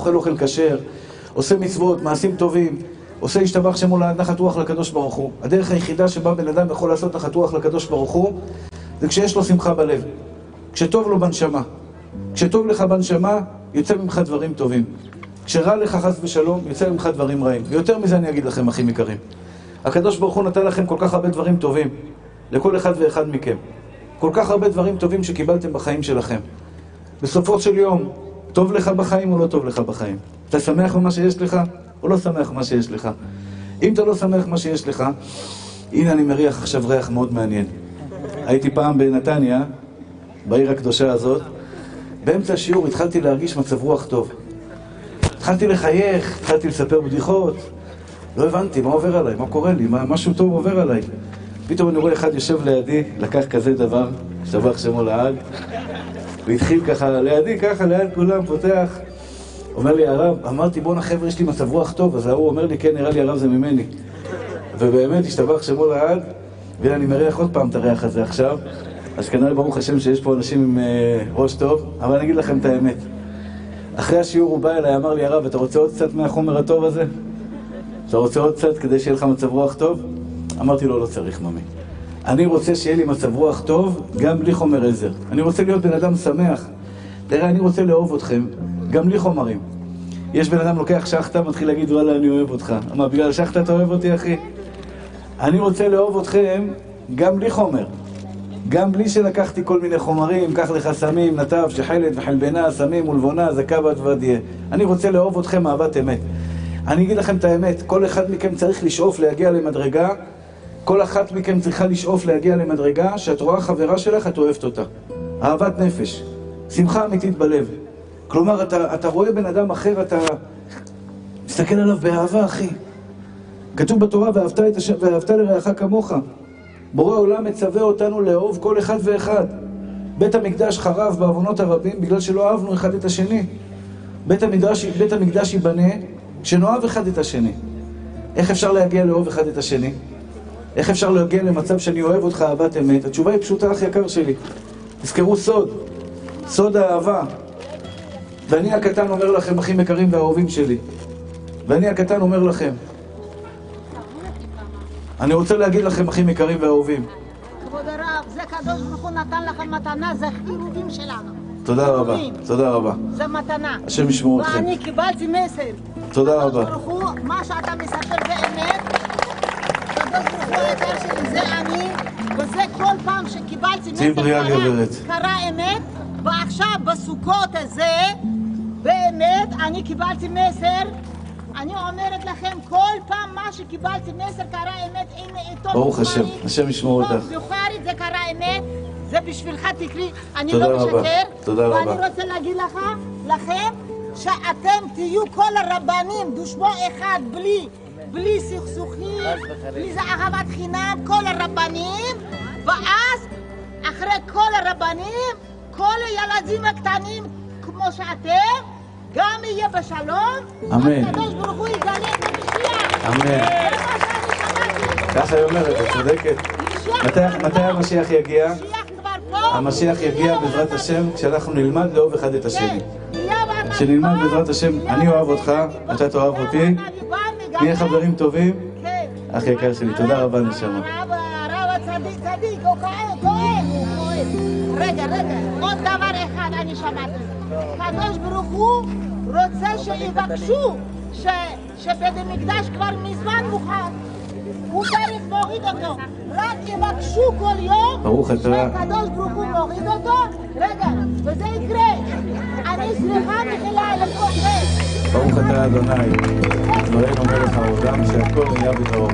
אוכל אוכל כשר, עושה מצוות, מעשים טובים, עושה השתבח שמו נחת רוח לקדוש ברוך הוא. הדרך היחידה שבה בן אדם יכול לעשות נחת רוח לקדוש ברוך הוא, זה כשיש לו שמחה בלב. כשטוב לו בנשמה. כשטוב לך בנשמה, יוצא ממך דברים טובים. כשרע לך חס ושלום, יוצא ממך דברים רעים. ויותר מזה אני אגיד לכם, אחים יקרים. הקדוש ברוך הוא נתן לכם כל כך הרבה דברים טובים, לכל אחד ואחד מכם. כל כך הרבה דברים טובים שקיבלתם בחיים שלכם. בסופו של יום, טוב לך בחיים או לא טוב לך בחיים? אתה שמח במה שיש לך או לא שמח במה שיש לך? אם אתה לא שמח במה שיש לך, הנה אני מריח עכשיו ריח מאוד מעניין. הייתי פעם בנתניה, בעיר הקדושה הזאת, באמצע השיעור התחלתי להרגיש מצב רוח טוב. התחלתי לחייך, התחלתי לספר בדיחות, לא הבנתי מה עובר עליי, מה קורה לי, מה, משהו טוב עובר עליי. פתאום אני רואה אחד יושב לידי, לקח כזה דבר, שבח שמו לעד, והתחיל ככה לידי, ככה ליד כולם, פותח. אומר לי הרב, אמרתי בואנה חבר'ה יש לי מצב רוח טוב, אז ההוא אומר לי כן נראה לי הרב זה ממני. ובאמת השתבח שמו לעד, והנה אני מריח עוד פעם את הריח הזה עכשיו, אז כנראה ברוך השם שיש פה אנשים עם uh, ראש טוב, אבל אני אגיד לכם את האמת. אחרי השיעור הוא בא אליי, אמר לי הרב, אתה רוצה עוד קצת מהחומר הטוב הזה? אתה רוצה עוד קצת כדי שיהיה לך מצב רוח טוב? אמרתי לו, לא צריך ממי. אני רוצה שיהיה לי מצב רוח טוב, גם בלי חומר עזר. אני רוצה להיות בן אדם שמח. תראה, אני רוצה לאהוב אתכם, גם בלי חומרים. יש בן אדם לוקח שחטה, מתחיל להגיד, וואלה, אני אוהב אותך. מה, בגלל שחטה אתה אוהב אותי, אחי? אני רוצה לאהוב אתכם גם בלי חומר. גם בלי שלקחתי כל מיני חומרים, קח לך סמים, נתב, שחלת וחלבנה, סמים ולבונה, זכה בת ודיה. אני רוצה לאהוב אתכם אהבת אמת. אני אגיד לכם את האמת, כל אחד מכם צריך לשאוף להגיע למדרגה, כל אחת מכם צריכה לשאוף להגיע למדרגה שאת רואה חברה שלך, את אוהבת אותה. אהבת נפש, שמחה אמיתית בלב. כלומר, אתה, אתה רואה בן אדם אחר, אתה מסתכל עליו באהבה, אחי. כתוב בתורה, ואהבת, הש... ואהבת לרעך כמוך. בורא עולם מצווה אותנו לאהוב כל אחד ואחד. בית המקדש חרב בעוונות הרבים בגלל שלא אהבנו אחד את השני. בית המקדש, בית המקדש ייבנה שנאהב אחד את השני. איך אפשר להגיע לאהוב אחד את השני? איך אפשר להגיע למצב שאני אוהב אותך אהבת אמת? התשובה היא פשוטה, אח יקר שלי. תזכרו סוד, סוד האהבה. ואני הקטן אומר לכם, אחים יקרים ואהובים שלי. ואני הקטן אומר לכם, אני רוצה להגיד לכם, אחים יקרים ואהובים. כבוד הרב, זה קדוש ברוך הוא נתן לך מתנה, זה חירובים שלנו. תודה רבה, תודה רבה. זה מתנה. השם ישמור אתכם. ואני קיבלתי מסר. תודה רבה. ברוך הוא, מה שאתה מספר זה אמת. שלי, זה אני, וזה כל פעם שקיבלתי מסר קרה- אמת, ועכשיו בסוכות הזה, באמת, אני קיבלתי מסר. אני אומרת לכם, כל פעם מה שקיבלתי מסר קרה אמת, הנה עיתון ברוך השם. השם ישמור אותך. בוכרית זה קרה אמת, זה בשבילך תקריא, אני לא משקר. תודה ואני רבה. רוצה להגיד לך, לכם, שאתם תהיו כל הרבנים, דושבו אחד, בלי, בלי סכסוכים, בלי זה אהבת חינם, כל הרבנים, ואז, אחרי כל הרבנים, כל הילדים הקטנים, כמו שאתם, גם יהיה בשלום, אמן. הקדוש ברוך הוא יגלה את המשיח. אמן. ככה היא אומרת, את צודקת. מתי-. המשיח יגיע? המשיח יגיע בעזרת השם כשאנחנו נלמד לאהוב אחד את השני. כשנלמד בעזרת השם, אני אוהב אותך, אתה תאהב אותי, נהיה חברים טובים. כן. אח יקר שלי, תודה רבה, נשמה. רגע, רגע, עוד דבר אחד אני שמעתי. הקדוש ברוך הוא רוצה שיבקשו ש- שבית המקדש כבר מזמן מוכן. הוא צריך להוריד אותו. רק יבקשו כל יום. שהקדוש ברוך הוא מוריד אותו. רגע, וזה יקרה. ברוך אתה אדוני, דברינו מלך העולם, שהכל נהיה בדברו.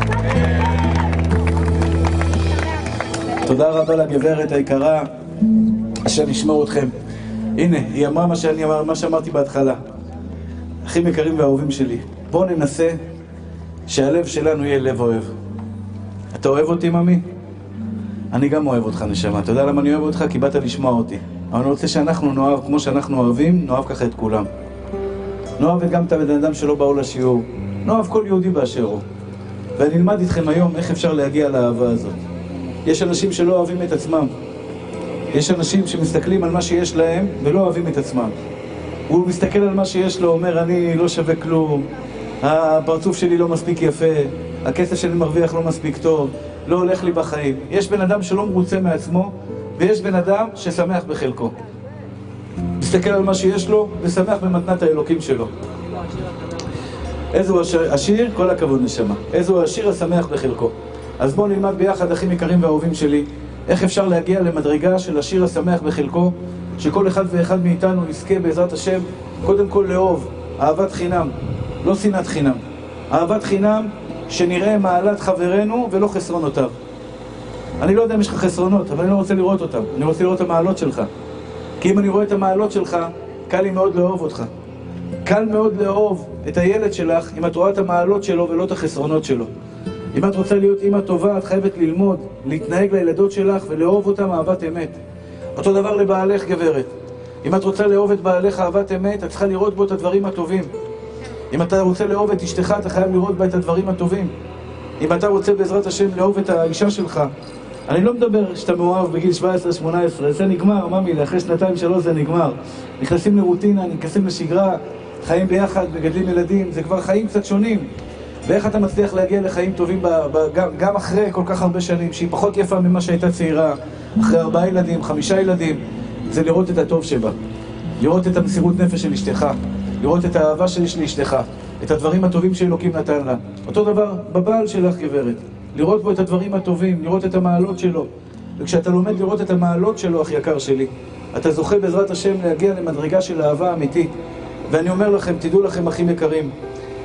תודה רבה לגברת היקרה, השם ישמור אתכם. הנה, היא אמרה מה שאני אמר, מה שאמרתי בהתחלה. אחים יקרים ואהובים שלי, בואו ננסה שהלב שלנו יהיה לב אוהב. אתה אוהב אותי, ממי? אני גם אוהב אותך, נשמה. אתה יודע למה אני אוהב אותך? כי באת לשמוע אותי. אבל אני רוצה שאנחנו נאהב, כמו שאנחנו אוהבים, נאהב ככה את כולם. נאהב גם את הבן אדם שלא באו לשיעור. נאהב כל יהודי באשר הוא. ואני אלמד איתכם היום איך אפשר להגיע לאהבה הזאת. יש אנשים שלא אוהבים את עצמם. יש אנשים שמסתכלים על מה שיש להם ולא אוהבים את עצמם. הוא מסתכל על מה שיש לו, אומר, אני לא שווה כלום, הפרצוף שלי לא מספיק יפה, הכסף שאני מרוויח לא מספיק טוב, לא הולך לי בחיים. יש בן אדם שלא מרוצה מעצמו, ויש בן אדם ששמח בחלקו. מסתכל על מה שיש לו, ושמח במתנת האלוקים שלו. איזה הוא עשיר? כל הכבוד נשמה. איזה הוא עשיר השמח בחלקו. אז בואו נלמד ביחד, אחים יקרים ואהובים שלי, איך אפשר להגיע למדרגה של השיר השמח בחלקו, שכל אחד ואחד מאיתנו יזכה בעזרת השם, קודם כל לאהוב, אהבת חינם, לא שנאת חינם. אהבת חינם, שנראה מעלת חברנו ולא חסרונותיו. אני לא יודע אם יש לך חסרונות, אבל אני לא רוצה לראות אותם. אני רוצה לראות את המעלות שלך. כי אם אני רואה את המעלות שלך, קל לי מאוד לאהוב אותך. קל מאוד לאהוב את הילד שלך אם את רואה את המעלות שלו ולא את החסרונות שלו. אם את רוצה להיות אימא טובה, את חייבת ללמוד, להתנהג לילדות שלך ולאהוב אותם אהבת אמת. אותו דבר לבעלך, גברת. אם את רוצה לאהוב את בעלך אהבת אמת, את צריכה לראות בו את הדברים הטובים. אם אתה רוצה לאהוב את אשתך, אתה חייב לראות בה את הדברים הטובים. אם אתה רוצה בעזרת השם לאהוב את האישה שלך, אני לא מדבר שאתה מאוהב בגיל 17-18, זה נגמר, מה מילה, אחרי שנתיים שלוש זה נגמר. נכנסים לרוטינה, נכנסים לשגרה, חיים ביחד, מגדלים ילדים, זה כבר חיים קצת שונים. ואיך אתה מצליח להגיע לחיים טובים ב, ב, גם, גם אחרי כל כך הרבה שנים, שהיא פחות יפה ממה שהייתה צעירה, אחרי ארבעה ילדים, חמישה ילדים, זה לראות את הטוב שבה. לראות את המסירות נפש של אשתך, לראות את האהבה שיש לאשתך, את הדברים הטובים שאלוקים נתן לה. אותו דבר בבעל שלך, גברת. לראות בו את הדברים הטובים, לראות את המעלות שלו. וכשאתה לומד לראות את המעלות שלו, אח יקר שלי, אתה זוכה בעזרת השם להגיע למדרגה של אהבה אמיתית. ואני אומר לכם, תדעו לכם, אחים יקרים,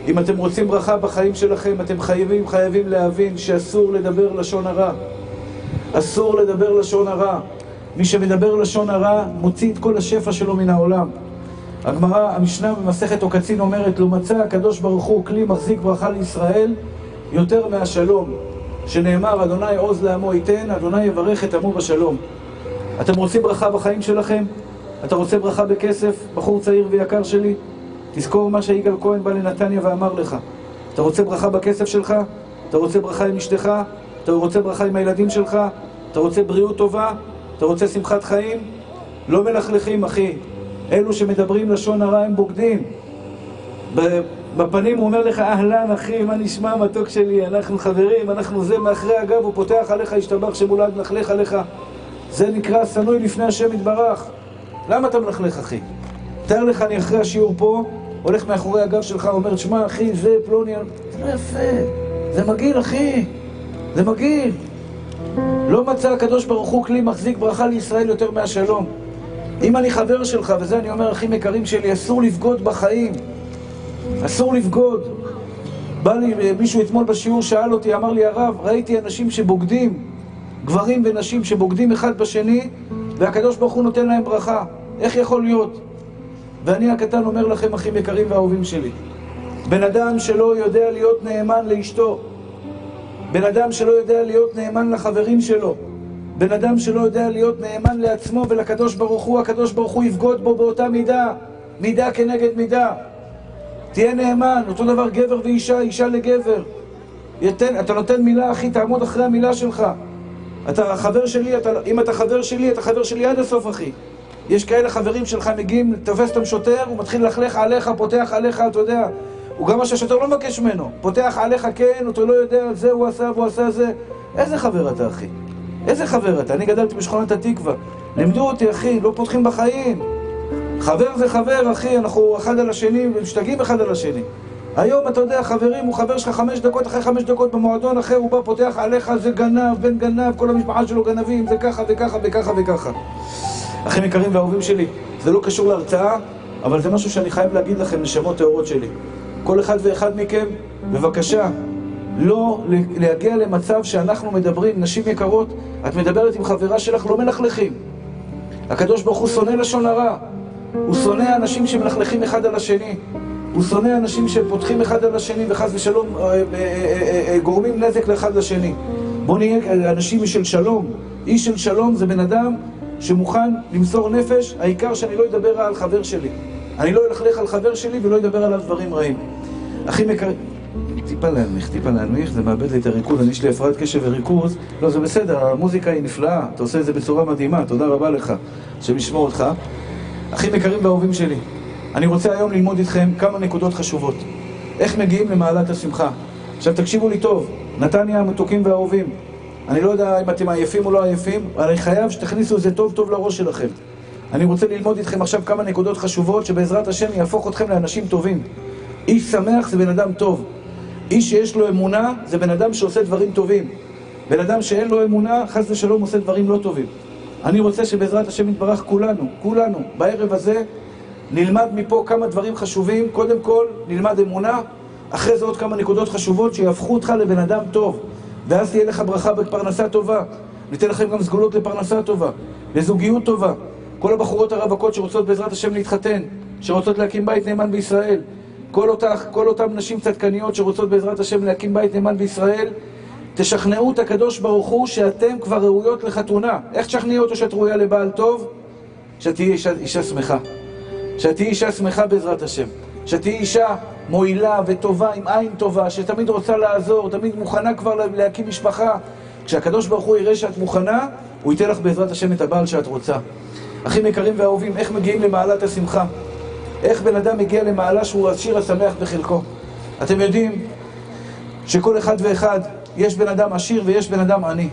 אם אתם רוצים ברכה בחיים שלכם, אתם חייבים, חייבים להבין שאסור לדבר לשון הרע. אסור לדבר לשון הרע. מי שמדבר לשון הרע, מוציא את כל השפע שלו מן העולם. הגמרא, המשנה במסכת עוקצין אומרת, לא מצא הקדוש ברוך הוא כלי מחזיק ברכה לישראל יותר מהשלום. שנאמר, אדוני עוז לעמו ייתן, אדוני יברך את עמו בשלום. אתם רוצים ברכה בחיים שלכם? אתה רוצה ברכה בכסף, בחור צעיר ויקר שלי? תזכור מה שיגאל כהן בא לנתניה ואמר לך. אתה רוצה ברכה בכסף שלך? אתה רוצה ברכה עם אשתך? אתה רוצה ברכה עם הילדים שלך? אתה רוצה בריאות טובה? אתה רוצה שמחת חיים? לא מלכלכים, אחי. אלו שמדברים לשון הרע הם בוגדים. בפנים הוא אומר לך, אהלן אחי, מה נשמע מתוק שלי, אנחנו חברים, אנחנו זה, מאחרי הגב הוא פותח עליך, השתבח שמולד, מלכלך עליך. זה נקרא שנוי לפני השם יתברך. למה אתה מלכלך, אחי? תאר לך, אני אחרי השיעור פה, הולך מאחורי הגב שלך, אומר, שמע, אחי, זה פלוני... זה יפה, זה מגעיל, אחי, זה מגעיל. לא מצא הקדוש ברוך הוא כלי מחזיק ברכה לישראל יותר מהשלום. אם אני חבר שלך, וזה אני אומר, אחים יקרים שלי, אסור לבגוד בחיים. אסור לבגוד. בא לי מישהו אתמול בשיעור, שאל אותי, אמר לי, הרב, ראיתי אנשים שבוגדים, גברים ונשים שבוגדים אחד בשני, והקדוש ברוך הוא נותן להם ברכה. איך יכול להיות? ואני הקטן אומר לכם, אחים יקרים ואהובים שלי, בן אדם שלא יודע להיות נאמן לאשתו, בן אדם שלא יודע להיות נאמן לחברים שלו, בן אדם שלא יודע להיות נאמן לעצמו ולקדוש ברוך הוא, הקדוש ברוך הוא יבגוד בו באותה מידה, מידה כנגד מידה. תהיה נאמן, אותו דבר גבר ואישה, אישה לגבר. יתן, אתה נותן מילה, אחי, תעמוד אחרי המילה שלך. אתה חבר שלי, אתה, אם אתה חבר שלי, אתה חבר שלי עד הסוף, אחי. יש כאלה חברים שלך מגיעים, תופס אותם שוטר, הוא מתחיל ללכלך עליך, פותח עליך, אתה יודע. הוא גם מה שהשוטר לא מבקש ממנו. פותח עליך כן, אתה לא יודע, זה הוא עשה והוא עשה זה. איזה חבר אתה, אחי? איזה חבר אתה? אני גדלתי בשכונת התקווה. לימדו אותי, אחי, לא פותחים בחיים. חבר זה חבר, אחי, אנחנו אחד על השני, משתגעים אחד על השני. היום, אתה יודע, חברים, הוא חבר שלך חמש דקות, אחרי חמש דקות במועדון אחר, הוא בא, פותח עליך, זה גנב, בן גנב, כל המשפחה שלו גנבים, זה ככה וככה וככה וככה. אחים יקרים ואהובים שלי, זה לא קשור להרצאה, אבל זה משהו שאני חייב להגיד לכם, נשמות טהורות שלי. כל אחד ואחד מכם, בבקשה, לא להגיע למצב שאנחנו מדברים, נשים יקרות, את מדברת עם חברה שלך, לא מלכלכים. הקדוש ברוך הוא שונא לשון הרע. הוא שונא אנשים שמלכלכים אחד על השני. הוא שונא אנשים שפותחים אחד על השני וחס ושלום אה, אה, אה, גורמים נזק לאחד לשני. בואו נהיה אנשים של שלום. איש של שלום זה בן אדם שמוכן למסור נפש, העיקר שאני לא אדבר על חבר שלי. אני לא אלכלך על חבר שלי ולא אדבר עליו דברים רעים. אחים יקרים, טיפה להנמיך, טיפה להנמיך, זה מאבד לי את הריכוז, אני יש לי הפרעת קשב וריכוז. לא, זה בסדר, המוזיקה היא נפלאה, אתה עושה את זה בצורה מדהימה, תודה רבה לך, השם ישמור אותך. אחים יקרים ואהובים שלי, אני רוצה היום ללמוד איתכם כמה נקודות חשובות. איך מגיעים למעלת השמחה. עכשיו תקשיבו לי טוב, נתניה המתוקים והאהובים. אני לא יודע אם אתם עייפים או לא עייפים, אבל אני חייב שתכניסו את זה טוב טוב לראש שלכם. אני רוצה ללמוד איתכם עכשיו כמה נקודות חשובות שבעזרת השם יהפוך אתכם לאנשים טובים. איש שמח זה בן אדם טוב. איש שיש לו אמונה זה בן אדם שעושה דברים טובים. בן אדם שאין לו אמונה, חס ושלום עושה דברים לא טובים. אני רוצה שבעזרת השם יתברך כולנו, כולנו, בערב הזה, נלמד מפה כמה דברים חשובים. קודם כל, נלמד אמונה, אחרי זה עוד כמה נקודות חשובות שיהפכו אותך לבן אדם טוב. ואז תהיה לך ברכה בפרנסה טובה. ניתן לכם גם סגולות לפרנסה טובה, לזוגיות טובה. כל הבחורות הרווקות שרוצות בעזרת השם להתחתן, שרוצות להקים בית נאמן בישראל, כל, אותך, כל אותן נשים צדקניות שרוצות בעזרת השם להקים בית נאמן בישראל, תשכנעו את הקדוש ברוך הוא שאתם כבר ראויות לחתונה. איך תשכנעי אותו שאת ראויה לבעל טוב? שאת תהיי אישה, אישה שמחה. שאת תהיי אישה שמחה בעזרת השם. שאת תהיי אישה מועילה וטובה, עם עין טובה, שתמיד רוצה לעזור, תמיד מוכנה כבר להקים משפחה. כשהקדוש ברוך הוא יראה שאת מוכנה, הוא ייתן לך בעזרת השם את הבעל שאת רוצה. אחים יקרים ואהובים, איך מגיעים למעלת השמחה? איך בן אדם מגיע למעלה שהוא השיר השמח בחלקו? אתם יודעים שכל אחד ואחד, יש בן אדם עשיר ויש בן אדם עני.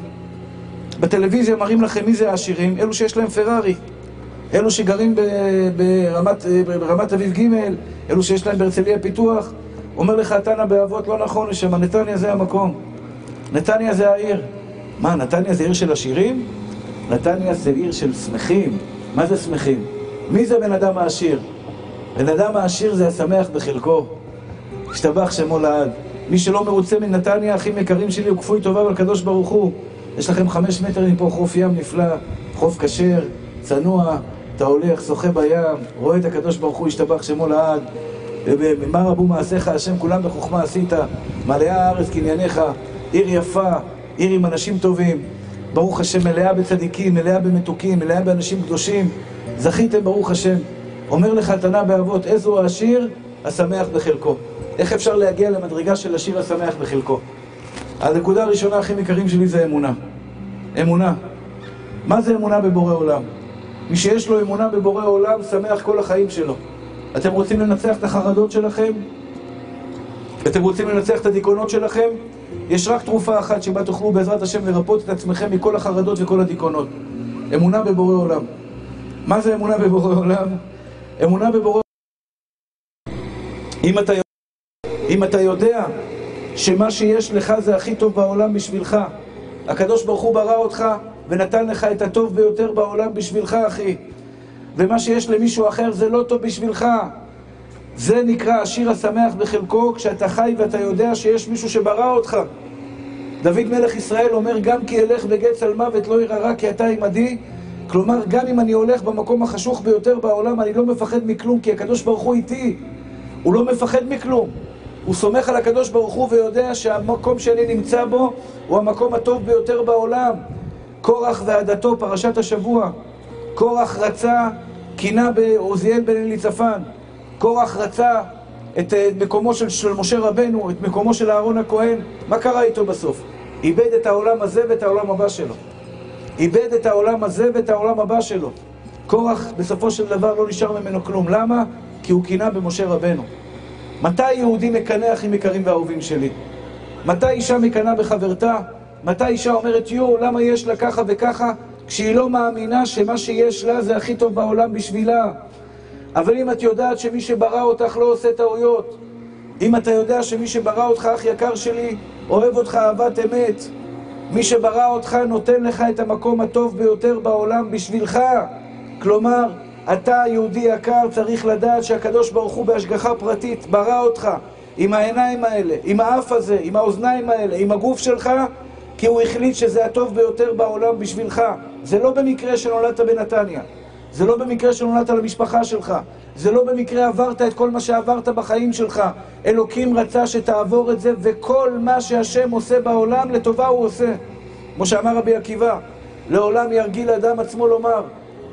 בטלוויזיה מראים לכם מי זה העשירים, אלו שיש להם פרארי. אלו שגרים ברמת, ברמת אביב ג', אלו שיש להם בהרצליה פיתוח. אומר לך תנא באבות, לא נכון, נשמה, נתניה זה המקום. נתניה זה העיר. מה, נתניה זה עיר של עשירים? נתניה זה עיר של שמחים. מה זה שמחים? מי זה בן אדם העשיר? בן אדם העשיר זה השמח בחלקו. השתבח שמו לעד. מי שלא מרוצה מנתניה, אחים יקרים שלי, הוא כפוי טובה לקדוש ברוך הוא. יש לכם חמש מטר מפה חוף ים נפלא, חוף כשר, צנוע, אתה הולך, שוחה בים, רואה את הקדוש ברוך הוא, השתבח שמו לעד. ומה רבו מעשיך השם, כולם בחוכמה עשית. מלאה הארץ קנייניך, עיר יפה, עיר עם אנשים טובים. ברוך השם, מלאה בצדיקים, מלאה במתוקים, מלאה באנשים קדושים. זכיתם, ברוך השם. אומר לך תנא באבות, איזו העשיר? השמח בחלקו. איך אפשר להגיע למדרגה של השיר השמח בחלקו? הנקודה הראשונה, אחים יקרים שלי, זה אמונה. אמונה. מה זה אמונה בבורא עולם? מי שיש לו אמונה בבורא עולם, שמח כל החיים שלו. אתם רוצים לנצח את החרדות שלכם? אתם רוצים לנצח את הדיכאונות שלכם? יש רק תרופה אחת שבה תוכלו בעזרת השם לרפות את עצמכם מכל החרדות וכל הדיכאונות. אמונה בבורא עולם. מה זה אמונה בבורא עולם? אמונה בבורא אם אתה, אם אתה יודע שמה שיש לך זה הכי טוב בעולם בשבילך, הקדוש ברוך הוא ברא אותך ונתן לך את הטוב ביותר בעולם בשבילך, אחי. ומה שיש למישהו אחר זה לא טוב בשבילך. זה נקרא השיר השמח בחלקו, כשאתה חי ואתה יודע שיש מישהו שברא אותך. דוד מלך ישראל אומר, גם כי אלך בגט צלמוות לא ירא רע כי אתה עמדי. כלומר, גם אם אני הולך במקום החשוך ביותר בעולם, אני לא מפחד מכלום, כי הקדוש ברוך הוא איתי. הוא לא מפחד מכלום. הוא סומך על הקדוש ברוך הוא ויודע שהמקום שאני נמצא בו הוא המקום הטוב ביותר בעולם. קורח ועדתו, פרשת השבוע. קורח רצה, קינה בעוזיאל בן אליצפן. קורח רצה את מקומו של, של משה רבנו, את מקומו של אהרון הכהן. מה קרה איתו בסוף? איבד את העולם הזה ואת העולם הבא שלו. איבד את העולם הזה ואת העולם הבא שלו. קורח בסופו של דבר לא נשאר ממנו כלום. למה? כי הוא קינה במשה רבנו. מתי יהודי מקנא אחים יקרים ואהובים שלי? מתי אישה מקנאה בחברתה? מתי אישה אומרת, יואו, למה יש לה ככה וככה? כשהיא לא מאמינה שמה שיש לה זה הכי טוב בעולם בשבילה. אבל אם את יודעת שמי שברא אותך לא עושה טעויות, אם אתה יודע שמי שברא אותך, אח יקר שלי, אוהב אותך אהבת אמת, מי שברא אותך נותן לך את המקום הטוב ביותר בעולם בשבילך. כלומר, אתה, יהודי יקר, צריך לדעת שהקדוש ברוך הוא בהשגחה פרטית ברא אותך עם העיניים האלה, עם האף הזה, עם האוזניים האלה, עם הגוף שלך, כי הוא החליט שזה הטוב ביותר בעולם בשבילך. זה לא במקרה שנולדת בנתניה. זה לא במקרה שנולדת למשפחה שלך. זה לא במקרה עברת את כל מה שעברת בחיים שלך. אלוקים רצה שתעבור את זה, וכל מה שהשם עושה בעולם, לטובה הוא עושה. כמו שאמר רבי עקיבא, לעולם ירגיל אדם עצמו לומר,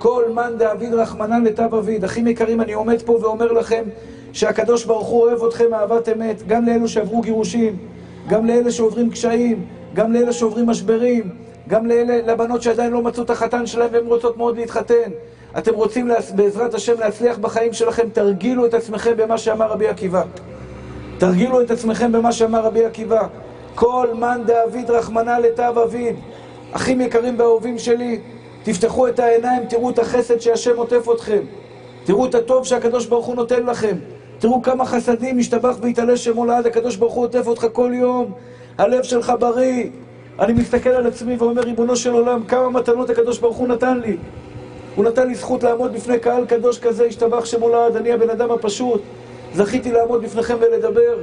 כל מאן דאביד רחמנן לטב אביד. אחים יקרים, אני עומד פה ואומר לכם שהקדוש ברוך הוא אוהב אתכם אהבת אמת, גם לאלו שעברו גירושים, גם לאלה שעוברים קשיים, גם לאלה שעוברים משברים, גם לאלה, לבנות שעדיין לא מצאו את החתן שלהם והן רוצות מאוד להתחתן. אתם רוצים להס... בעזרת השם להצליח בחיים שלכם, תרגילו את עצמכם במה שאמר רבי עקיבא. תרגילו את עצמכם במה שאמר רבי עקיבא. כל מן דאביד רחמנא לטב אביד. אחים יקרים ואהובים שלי, תפתחו את העיניים, תראו את החסד שהשם עוטף אתכם. תראו את הטוב שהקדוש ברוך הוא נותן לכם. תראו כמה חסדים משתבח ויתעלה שמו לעד, הקדוש ברוך הוא עוטף אותך כל יום. הלב שלך בריא. אני מסתכל על עצמי ואומר, ריבונו של עולם, כמה מתנות הקדוש ברוך הוא נתן לי. הוא נתן לי זכות לעמוד בפני קהל קדוש כזה, השתבח שמו לעד, אני הבן אדם הפשוט. זכיתי לעמוד בפניכם ולדבר.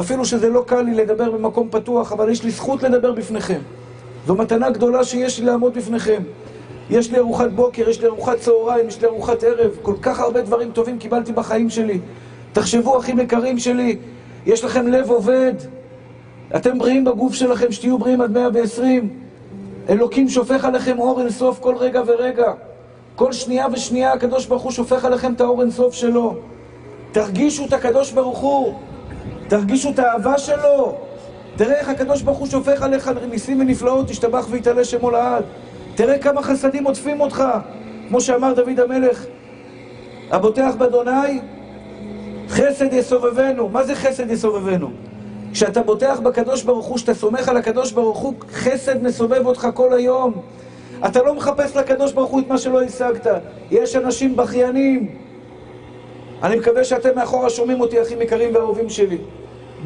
אפילו שזה לא קל לי לדבר במקום פתוח, אבל יש לי זכות לדבר בפניכם. זו מתנה גדולה שיש לי לעמוד בפניכם. יש לי ארוחת בוקר, יש לי ארוחת צהריים, יש לי ארוחת ערב. כל כך הרבה דברים טובים קיבלתי בחיים שלי. תחשבו, אחים יקרים שלי, יש לכם לב עובד. אתם בריאים בגוף שלכם, שתהיו בריאים עד 120. אלוקים שופך עליכם אור אינסוף כל רגע ורגע. כל שנייה ושנייה הקדוש ברוך הוא שופך עליכם את האור אינסוף שלו. תרגישו את הקדוש ברוך הוא. תרגישו את האהבה שלו. תראה איך הקדוש ברוך הוא שופך עליך ניסים ונפלאות, תשתבח ויתעלה שמו לעד. תראה כמה חסדים עוטפים אותך. כמו שאמר דוד המלך, הבוטח באדוני, חסד יסובבנו. מה זה חסד יסובבנו? כשאתה בוטח בקדוש ברוך הוא, כשאתה סומך על הקדוש ברוך הוא, חסד מסובב אותך כל היום. אתה לא מחפש לקדוש ברוך הוא את מה שלא השגת. יש אנשים בכיינים. אני מקווה שאתם מאחורה שומעים אותי, אחים יקרים ואהובים שלי.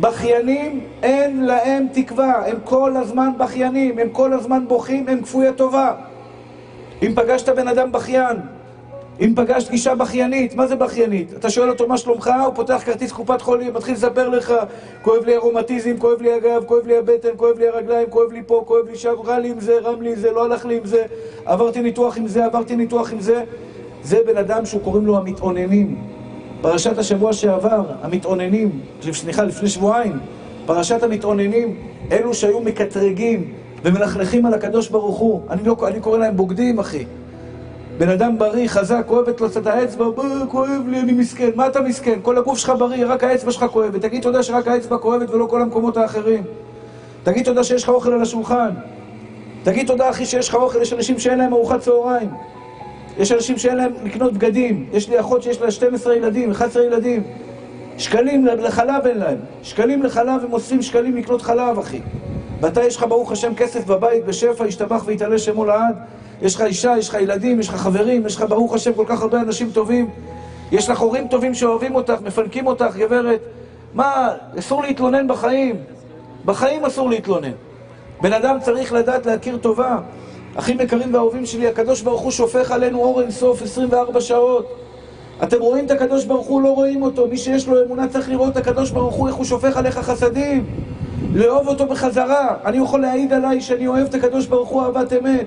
בכיינים, אין להם תקווה, הם כל הזמן בכיינים, הם כל הזמן בוכים, הם כפויי טובה. אם פגשת בן אדם בכיין, אם פגשת אישה בכיינית, מה זה בכיינית? אתה שואל אותו מה שלומך, הוא פותח כרטיס קופת חולים, מתחיל לספר לך, כואב לי הרומטיזם, כואב לי הגב, כואב לי הבטן, כואב לי הרגליים, כואב לי פה, כואב לי שם, רע לי עם זה, רם לי עם זה, לא הלך לי עם זה, עברתי ניתוח עם זה, עברתי ניתוח עם זה. זה בן אדם שהוא קוראים לו המתאוננים. פרשת השבוע שעבר, המתאוננים, סליחה, לפני שבועיים, פרשת המתאוננים, אלו שהיו מקטרגים ומלכלכים על הקדוש ברוך הוא. אני, לא, אני קורא להם בוגדים, אחי. בן אדם בריא, חזק, כואבת לו קצת האצבע, כואב לי, אני מסכן. מה אתה מסכן? כל הגוף שלך בריא, רק האצבע שלך כואבת. תגיד תודה שרק האצבע כואבת ולא כל המקומות האחרים. תגיד תודה שיש לך אוכל על השולחן. תגיד תודה, אחי, שיש לך אוכל. יש אנשים שאין להם ארוחת צהריים. יש אנשים שאין להם לקנות בגדים. יש לי אחות שיש לה 12 ילדים, 11 ילדים. שקלים לחלב אין להם. שקלים לחלב, הם אוספים שקלים לקנות חלב, אחי. ואתה, יש לך ברוך השם כסף בבית, בשפע, ישתבח ויתעלה שמו לעד. יש לך אישה, יש לך ילדים, יש לך חברים, יש לך ברוך השם כל כך הרבה אנשים טובים. יש לך הורים טובים שאוהבים אותך, מפנקים אותך, גברת. מה, אסור להתלונן בחיים. בחיים אסור להתלונן. בן אדם צריך לדעת להכיר טובה. אחים יקרים ואהובים שלי, הקדוש ברוך הוא שופך עלינו אור אינסוף 24 שעות. אתם רואים את הקדוש ברוך הוא, לא רואים אותו. מי שיש לו אמונה צריך לראות את הקדוש ברוך הוא, איך הוא שופך עליך חסדים. לאהוב אותו בחזרה. אני יכול להעיד עליי שאני אוהב את הקדוש ברוך הוא אהבת אמת.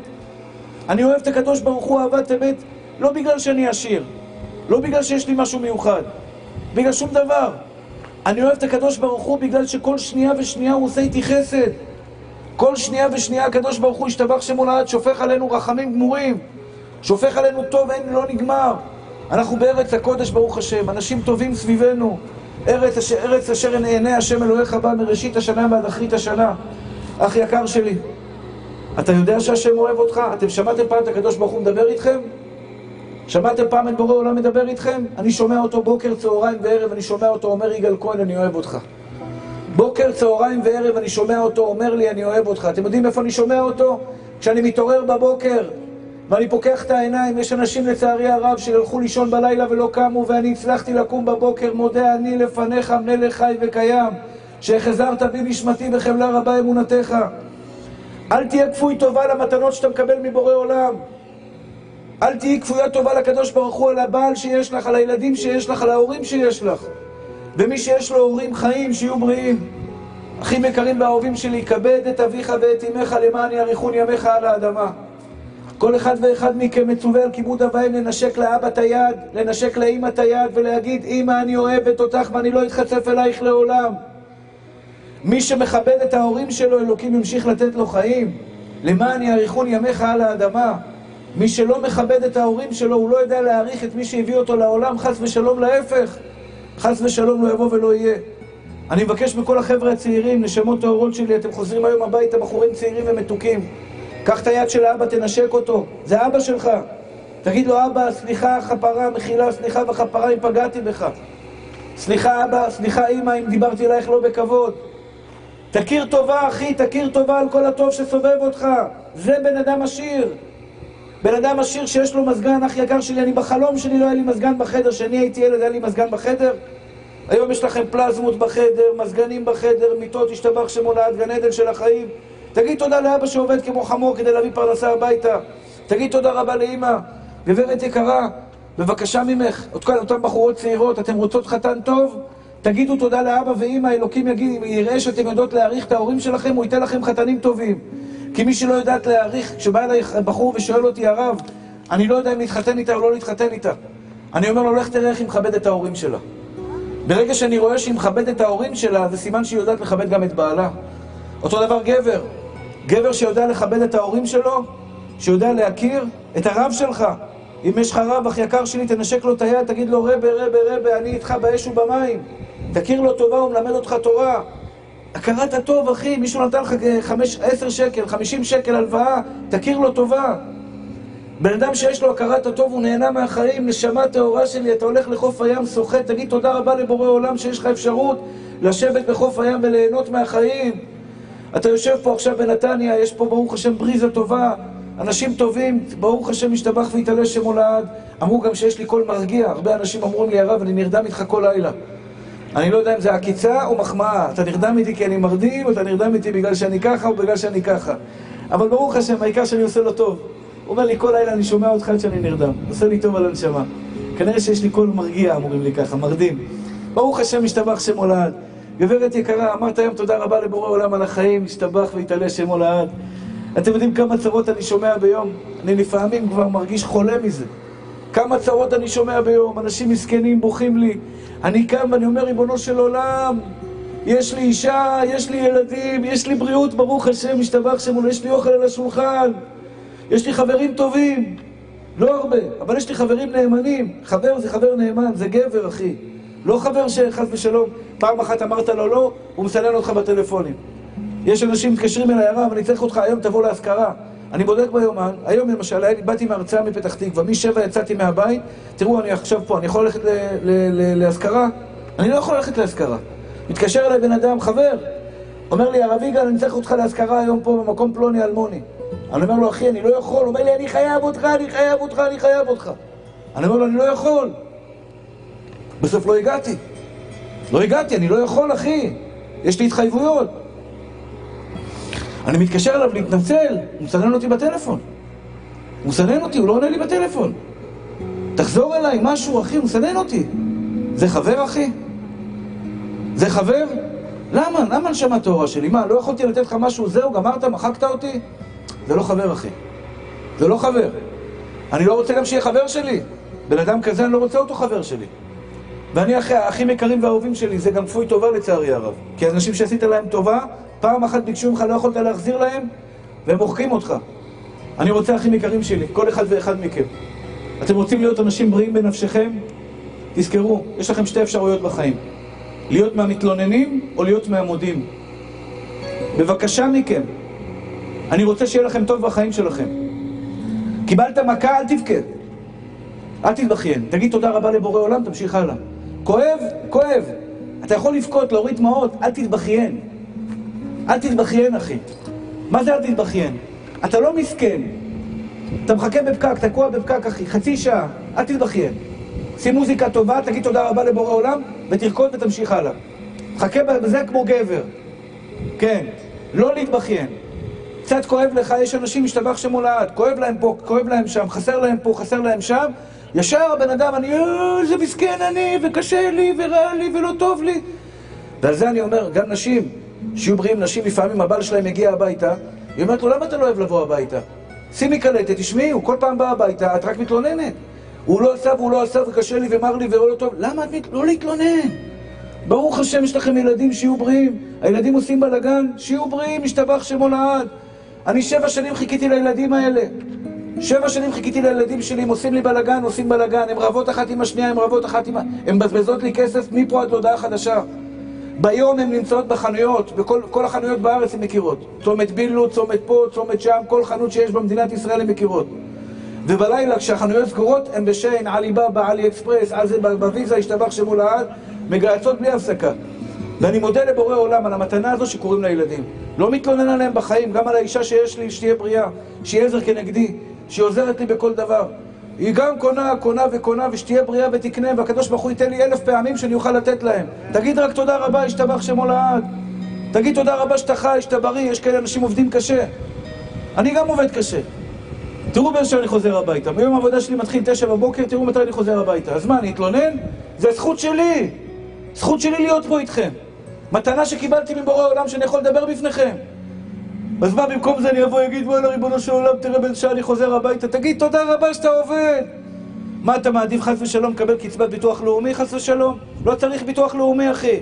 אני אוהב את הקדוש ברוך הוא אהבת אמת לא בגלל שאני עשיר, לא בגלל שיש לי משהו מיוחד, בגלל שום דבר. אני אוהב את הקדוש ברוך הוא בגלל שכל שנייה ושנייה הוא עושה איתי חסד. כל שנייה ושנייה הקדוש ברוך הוא השתבח שמו לעד, שופך עלינו רחמים גמורים, שופך עלינו טוב, אין, לא נגמר. אנחנו בארץ הקודש, ברוך השם, אנשים טובים סביבנו. ארץ אשר, ארץ אשר נהנה השם אלוהיך בה מראשית השנה ועד אחרית השנה. אח יקר שלי, אתה יודע שהשם אוהב אותך? אתם שמעתם פעם את הקדוש ברוך הוא מדבר איתכם? שמעתם פעם את בורא עולם מדבר איתכם? אני שומע אותו בוקר, צהריים וערב, אני שומע אותו אומר יגאל כהן, אני אוהב אותך. בוקר, צהריים וערב אני שומע אותו אומר לי, אני אוהב אותך. אתם יודעים איפה אני שומע אותו? כשאני מתעורר בבוקר ואני פוקח את העיניים, יש אנשים לצערי הרב שהלכו לישון בלילה ולא קמו ואני הצלחתי לקום בבוקר, מודה אני לפניך מלך חי וקיים, שהחזרת בי נשמתי בחמלה רבה אמונתך. אל תהיה כפוי טובה למתנות שאתה מקבל מבורא עולם. אל תהיי כפויה טובה לקדוש ברוך הוא על הבעל שיש לך, על הילדים שיש לך, על ההורים שיש לך. ומי שיש לו הורים חיים, שיהיו בריאים. אחים יקרים ואהובים שלי, כבד את אביך ואת אמך למען יאריכון ימיך על האדמה. כל אחד ואחד מכם מצווה על כיבוד אביים לנשק לאבא את היד, לנשק לאמא את היד ולהגיד, אמא אני אוהבת אותך ואני לא אתחצף אלייך לעולם. מי שמכבד את ההורים שלו, אלוקים ימשיך לתת לו חיים. למען יאריכון ימיך על האדמה. מי שלא מכבד את ההורים שלו, הוא לא יודע להעריך את מי שהביא אותו לעולם, חס ושלום להפך. חס ושלום לא יבוא ולא יהיה. אני מבקש מכל החבר'ה הצעירים, נשמות טהורות שלי, אתם חוזרים היום הביתה, בחורים צעירים ומתוקים. קח את היד של האבא, תנשק אותו. זה אבא שלך. תגיד לו, אבא, סליחה, כפרה, מחילה, סליחה וכפרה אם פגעתי בך. סליחה, אבא, סליחה, אמא, אם דיברתי אלייך לא בכבוד. תכיר טובה, אחי, תכיר טובה על כל הטוב שסובב אותך. זה בן אדם עשיר. בן אדם עשיר שיש לו מזגן, אח יקר שלי, אני בחלום שלי לא היה לי מזגן בחדר, כשאני הייתי ילד היה לי מזגן בחדר. היום יש לכם פלזמות בחדר, מזגנים בחדר, מיטות השתבח שמונעת, גן עדן של החיים. תגיד תודה לאבא שעובד כמו חמור כדי להביא פרנסה הביתה. תגיד תודה רבה לאמא. גברת יקרה, בבקשה ממך, אותן בחורות צעירות, אתן רוצות חתן טוב? תגידו תודה לאבא ואמא, אלוקים יגיד, יראה שאתם יודעות להעריך את ההורים שלכם, הוא ייתן לכם חתנים טובים. כי מי שלא יודעת להעריך, כשבא אליי בחור ושואל אותי, הרב, אני לא יודע אם להתחתן איתה או לא להתחתן איתה. אני אומר לו, לך תראה איך היא מכבדת את ההורים שלה. ברגע שאני רואה שהיא מכבדת את ההורים שלה, זה סימן שהיא יודעת לכבד גם את בעלה. אותו דבר גבר. גבר שיודע לכבד את ההורים שלו, שיודע להכיר את הרב שלך. אם יש לך רב, אח יקר שלי, תנשק לו את היד, תגיד לו, רבה, רבה, רבה, אני איתך באש ובמים. תכיר לו טובה, הוא מלמד אותך תורה. הכרת הטוב, אחי, מישהו נתן לך חמש, עשר שקל, חמישים שקל הלוואה, תכיר לו טובה. בן אדם שיש לו הכרת הטוב, הוא נהנה מהחיים, נשמה טהורה שלי, אתה הולך לחוף הים, שוחה, תגיד תודה רבה לבורא עולם שיש לך אפשרות לשבת בחוף הים וליהנות מהחיים. אתה יושב פה עכשיו בנתניה, יש פה ברוך השם בריזה טובה, אנשים טובים, ברוך השם משתבח ויתעלה שם הולד. אמרו גם שיש לי קול מרגיע, הרבה אנשים אמרו לי, הרב, אני נרדם איתך כל לילה. אני לא יודע אם זה עקיצה או מחמאה. אתה נרדם איתי כי אני מרדים, אתה נרדם איתי בגלל שאני ככה או בגלל שאני ככה. אבל ברוך השם, העיקר שאני עושה לו טוב. הוא אומר לי, כל לילה אני שומע אותך עד שאני נרדם. עושה לי טוב על הנשמה. כנראה שיש לי קול מרגיע, אמורים לי ככה, מרדים. ברוך השם, משתבח שם הולד. גברת יקרה, אמרת היום תודה רבה לבורא עולם על החיים, משתבח ויתעלה שם הולד. אתם יודעים כמה צרות אני שומע ביום? אני לפעמים כבר מרגיש חולה מזה. כמה צרות אני שומע ביום, אנשים מסכנים בוכים לי. אני קם ואני אומר, ריבונו של עולם, יש לי אישה, יש לי ילדים, יש לי בריאות, ברוך השם, משתבח שם, יש לי אוכל על השולחן, יש לי חברים טובים, לא הרבה, אבל יש לי חברים נאמנים. חבר זה חבר נאמן, זה גבר, אחי. לא חבר שחס ושלום, פעם אחת אמרת לו לא, הוא מסנן אותך בטלפונים. יש אנשים מתקשרים אליי, הרב, אני צריך אותך היום, תבוא להשכרה. אני בודק ביומן, היום למשל, באתי מהרצאה מפתח תקווה, משבע יצאתי מהבית, תראו, אני עכשיו פה, אני יכול ללכת להשכרה? אני לא יכול ללכת להשכרה. מתקשר אליי בן אדם, חבר, אומר לי, הרב יגאל, אני צריך אותך להשכרה היום פה במקום פלוני אלמוני. אני אומר לו, אחי, אני לא יכול. הוא אומר לי, אני חייב אותך, אני חייב אותך, אני חייב אותך. אני אומר לו, אני לא יכול. בסוף לא הגעתי. לא הגעתי, אני לא יכול, אחי. יש לי התחייבויות. אני מתקשר אליו להתנצל, הוא מסנן אותי בטלפון. הוא מסנן אותי, הוא לא עונה לי בטלפון. תחזור אליי, משהו, אחי, הוא מסנן אותי. זה חבר, אחי? זה חבר? למה? למה נשמה טהורה שלי? מה, לא יכולתי לתת לך משהו, זהו, גמרת, מחקת אותי? זה לא חבר, אחי. זה לא חבר. אני לא רוצה גם שיהיה חבר שלי. בן אדם כזה, אני לא רוצה אותו חבר שלי. ואני אחי, האחים יקרים והאהובים שלי, זה גם כפוי טובה לצערי הרב. כי אנשים שעשית להם טובה, פעם אחת ביקשו ממך, לא יכולת להחזיר להם, והם מוחקים אותך. אני רוצה, אחים יקרים שלי, כל אחד ואחד מכם. אתם רוצים להיות אנשים בריאים בנפשכם? תזכרו, יש לכם שתי אפשרויות בחיים. להיות מהמתלוננים או להיות מהמודים. בבקשה מכם, אני רוצה שיהיה לכם טוב בחיים שלכם. קיבלת מכה, אל תבכה. אל תתבכיין. תגיד תודה רבה לבורא עולם, תמשיך הלאה. כואב? כואב. אתה יכול לבכות, להוריד דמעות, אל תתבכיין. אל תתבכיין, אחי. מה זה אל תתבכיין? אתה לא מסכן. אתה מחכה בפקק, תקוע בפקק, אחי, חצי שעה, אל תתבכיין. שים מוזיקה טובה, תגיד תודה רבה לבורא עולם, ותרקוד ותמשיך הלאה. חכה בזה כמו גבר. כן, לא להתבכיין. קצת כואב לך, יש אנשים משתבח שמו לעד, כואב להם פה, כואב להם שם, חסר להם פה, חסר להם שם, ישר הבן אדם, אני, איזה מסכן אני, וקשה לי, ורע לי, ולא טוב לי. ועל זה אני אומר, גם נשים, שיהיו בריאים, נשים לפעמים הבעל שלהם מגיע הביתה, היא אומרת לו, למה אתה לא אוהב לבוא הביתה? שימי קלטת, תשמעי, הוא כל פעם בא הביתה, את רק מתלוננת. הוא לא עשה והוא לא עשה וקשה לי ומר לי ולא טוב. למה את מת... לא להתלונן? ברוך השם, יש לכם ילדים שיהיו בריאים. הילדים עושים בלאגן, שיהיו בריאים, משתבח שמו לעד. אני שבע שנים חיכיתי לילדים האלה. שבע שנים חיכיתי לילדים שלי, הם עושים לי בלאגן, עושים בלאגן, הם רבות אחת עם השנייה, הם רבות אחת עם ה... הם מבזבזות לי כסף מפה עד להודעה חדשה. ביום הן נמצאות בחנויות, בכל החנויות בארץ הן מכירות. צומת בילו, צומת פה, צומת שם, כל חנות שיש במדינת ישראל הן מכירות. ובלילה כשהחנויות סגורות הם בשיין, עלי בבא, עלי אקספרס, על זה בוויזה, השתבח שמו לעד, מגהצות בלי הפסקה. ואני מודה לבורא עולם על המתנה הזו שקוראים לילדים. לא מתלונן עליהם בחיים, גם על האישה שיש לי, שתהיה בריאה, שיהיה עזר כנגדי, שהיא עוזרת לי בכל דבר. היא גם קונה, קונה וקונה, ושתהיה בריאה ותקנה, והקדוש ברוך הוא ייתן לי אלף פעמים שאני אוכל לתת להם. תגיד רק תודה רבה, השתבח שמו לעד. תגיד תודה רבה שאתה חי, שאתה בריא, יש כאלה אנשים עובדים קשה. אני גם עובד קשה. תראו באיזה שעה אני חוזר הביתה. ביום העבודה שלי מתחיל תשע בבוקר, תראו מתי אני חוזר הביתה. אז מה, אני אתלונן? זה זכות שלי! זכות שלי להיות פה איתכם. מתנה שקיבלתי מבורא העולם שאני יכול לדבר בפניכם. אז מה, במקום זה אני אבוא ואגיד, וואלה, ריבונו של עולם, תראה באיזה שעה אני חוזר הביתה. תגיד תודה רבה שאתה עובד! מה, אתה מעדיף חס ושלום לקבל קצבת ביטוח לאומי, חס ושלום? לא צריך ביטוח לאומי, אחי.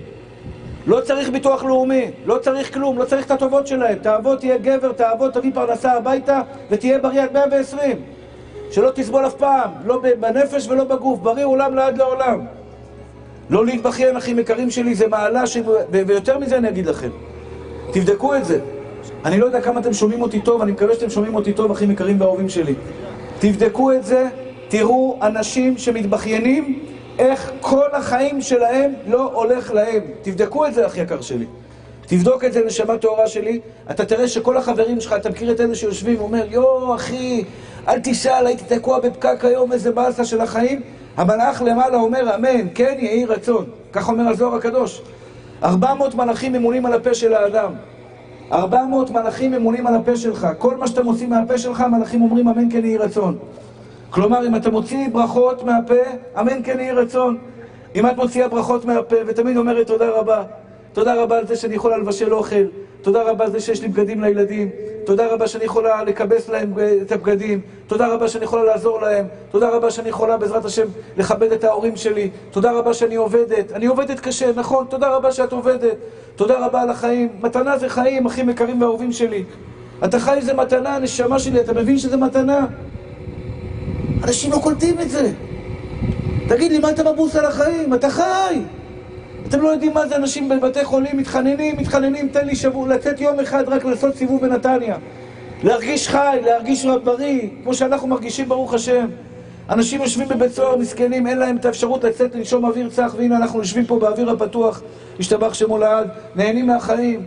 לא צריך ביטוח לאומי, לא צריך כלום, לא צריך את הטובות שלהם. תעבוד, תהיה גבר, תעבוד, תביא פרנסה הביתה ותהיה בריא עד 120. שלא תסבול אף פעם, לא בנפש ולא בגוף, בריא עולם לעד לעולם. לא להתבכיין, אחים יקרים שלי, זה מעלה ש... ויותר מזה אני אגיד לכם. תבדקו את זה. אני לא יודע כמה אתם שומעים אותי טוב, אני מקווה שאתם שומעים אותי טוב, אחים יקרים ואהובים שלי. תבדקו את זה, תראו אנשים שמתבכיינים איך כל החיים שלהם לא הולך להם. תבדקו את זה, אח יקר שלי. תבדוק את זה, נשמה טהורה שלי, אתה תראה שכל החברים שלך, אתה מכיר את אלה שיושבים ואומר, יואו, אחי, אל תשאל, הייתי תקוע בפקק היום, איזה באסה של החיים. המלאך למעלה אומר, אמן, כן יהי רצון. כך אומר הזוהר הקדוש. ארבע מאות מלאכים ממונים על הפה של האדם. ארבע מאות מלאכים ממונים על הפה שלך. כל מה שאתה מוציא מהפה שלך, המלאכים אומרים, אמן, כן יהי רצון. כלומר, אם אתה מוציא ברכות מהפה, אמן כן יהי רצון. אם את מוציאה ברכות מהפה ותמיד אומרת תודה רבה, תודה רבה על זה שאני יכולה לבשל אוכל, תודה רבה על זה שיש לי בגדים לילדים, תודה רבה שאני יכולה לקבס להם את הבגדים, תודה רבה שאני יכולה לעזור להם, תודה רבה שאני יכולה בעזרת השם לכבד את ההורים שלי, תודה רבה שאני עובדת, אני עובדת קשה, נכון, תודה רבה שאת עובדת, תודה רבה על החיים, מתנה זה חיים, אחים יקרים ואהובים שלי. אתה חי זה מתנה, נשמה שלי, אתה מבין שזה מתנה? אנשים לא קולטים את זה. תגיד לי, מה אתה מבוס על החיים? אתה חי! אתם לא יודעים מה זה אנשים בבתי חולים מתחננים, מתחננים, תן לי שבוע, לצאת יום אחד רק לעשות סיבוב בנתניה. להרגיש חי, להרגיש בריא, כמו שאנחנו מרגישים, ברוך השם. אנשים יושבים בבית סוהר מסכנים, אין להם את האפשרות לצאת לנשום אוויר צח, והנה אנחנו יושבים פה באוויר הפתוח, השתבח שמו לעד, נהנים מהחיים.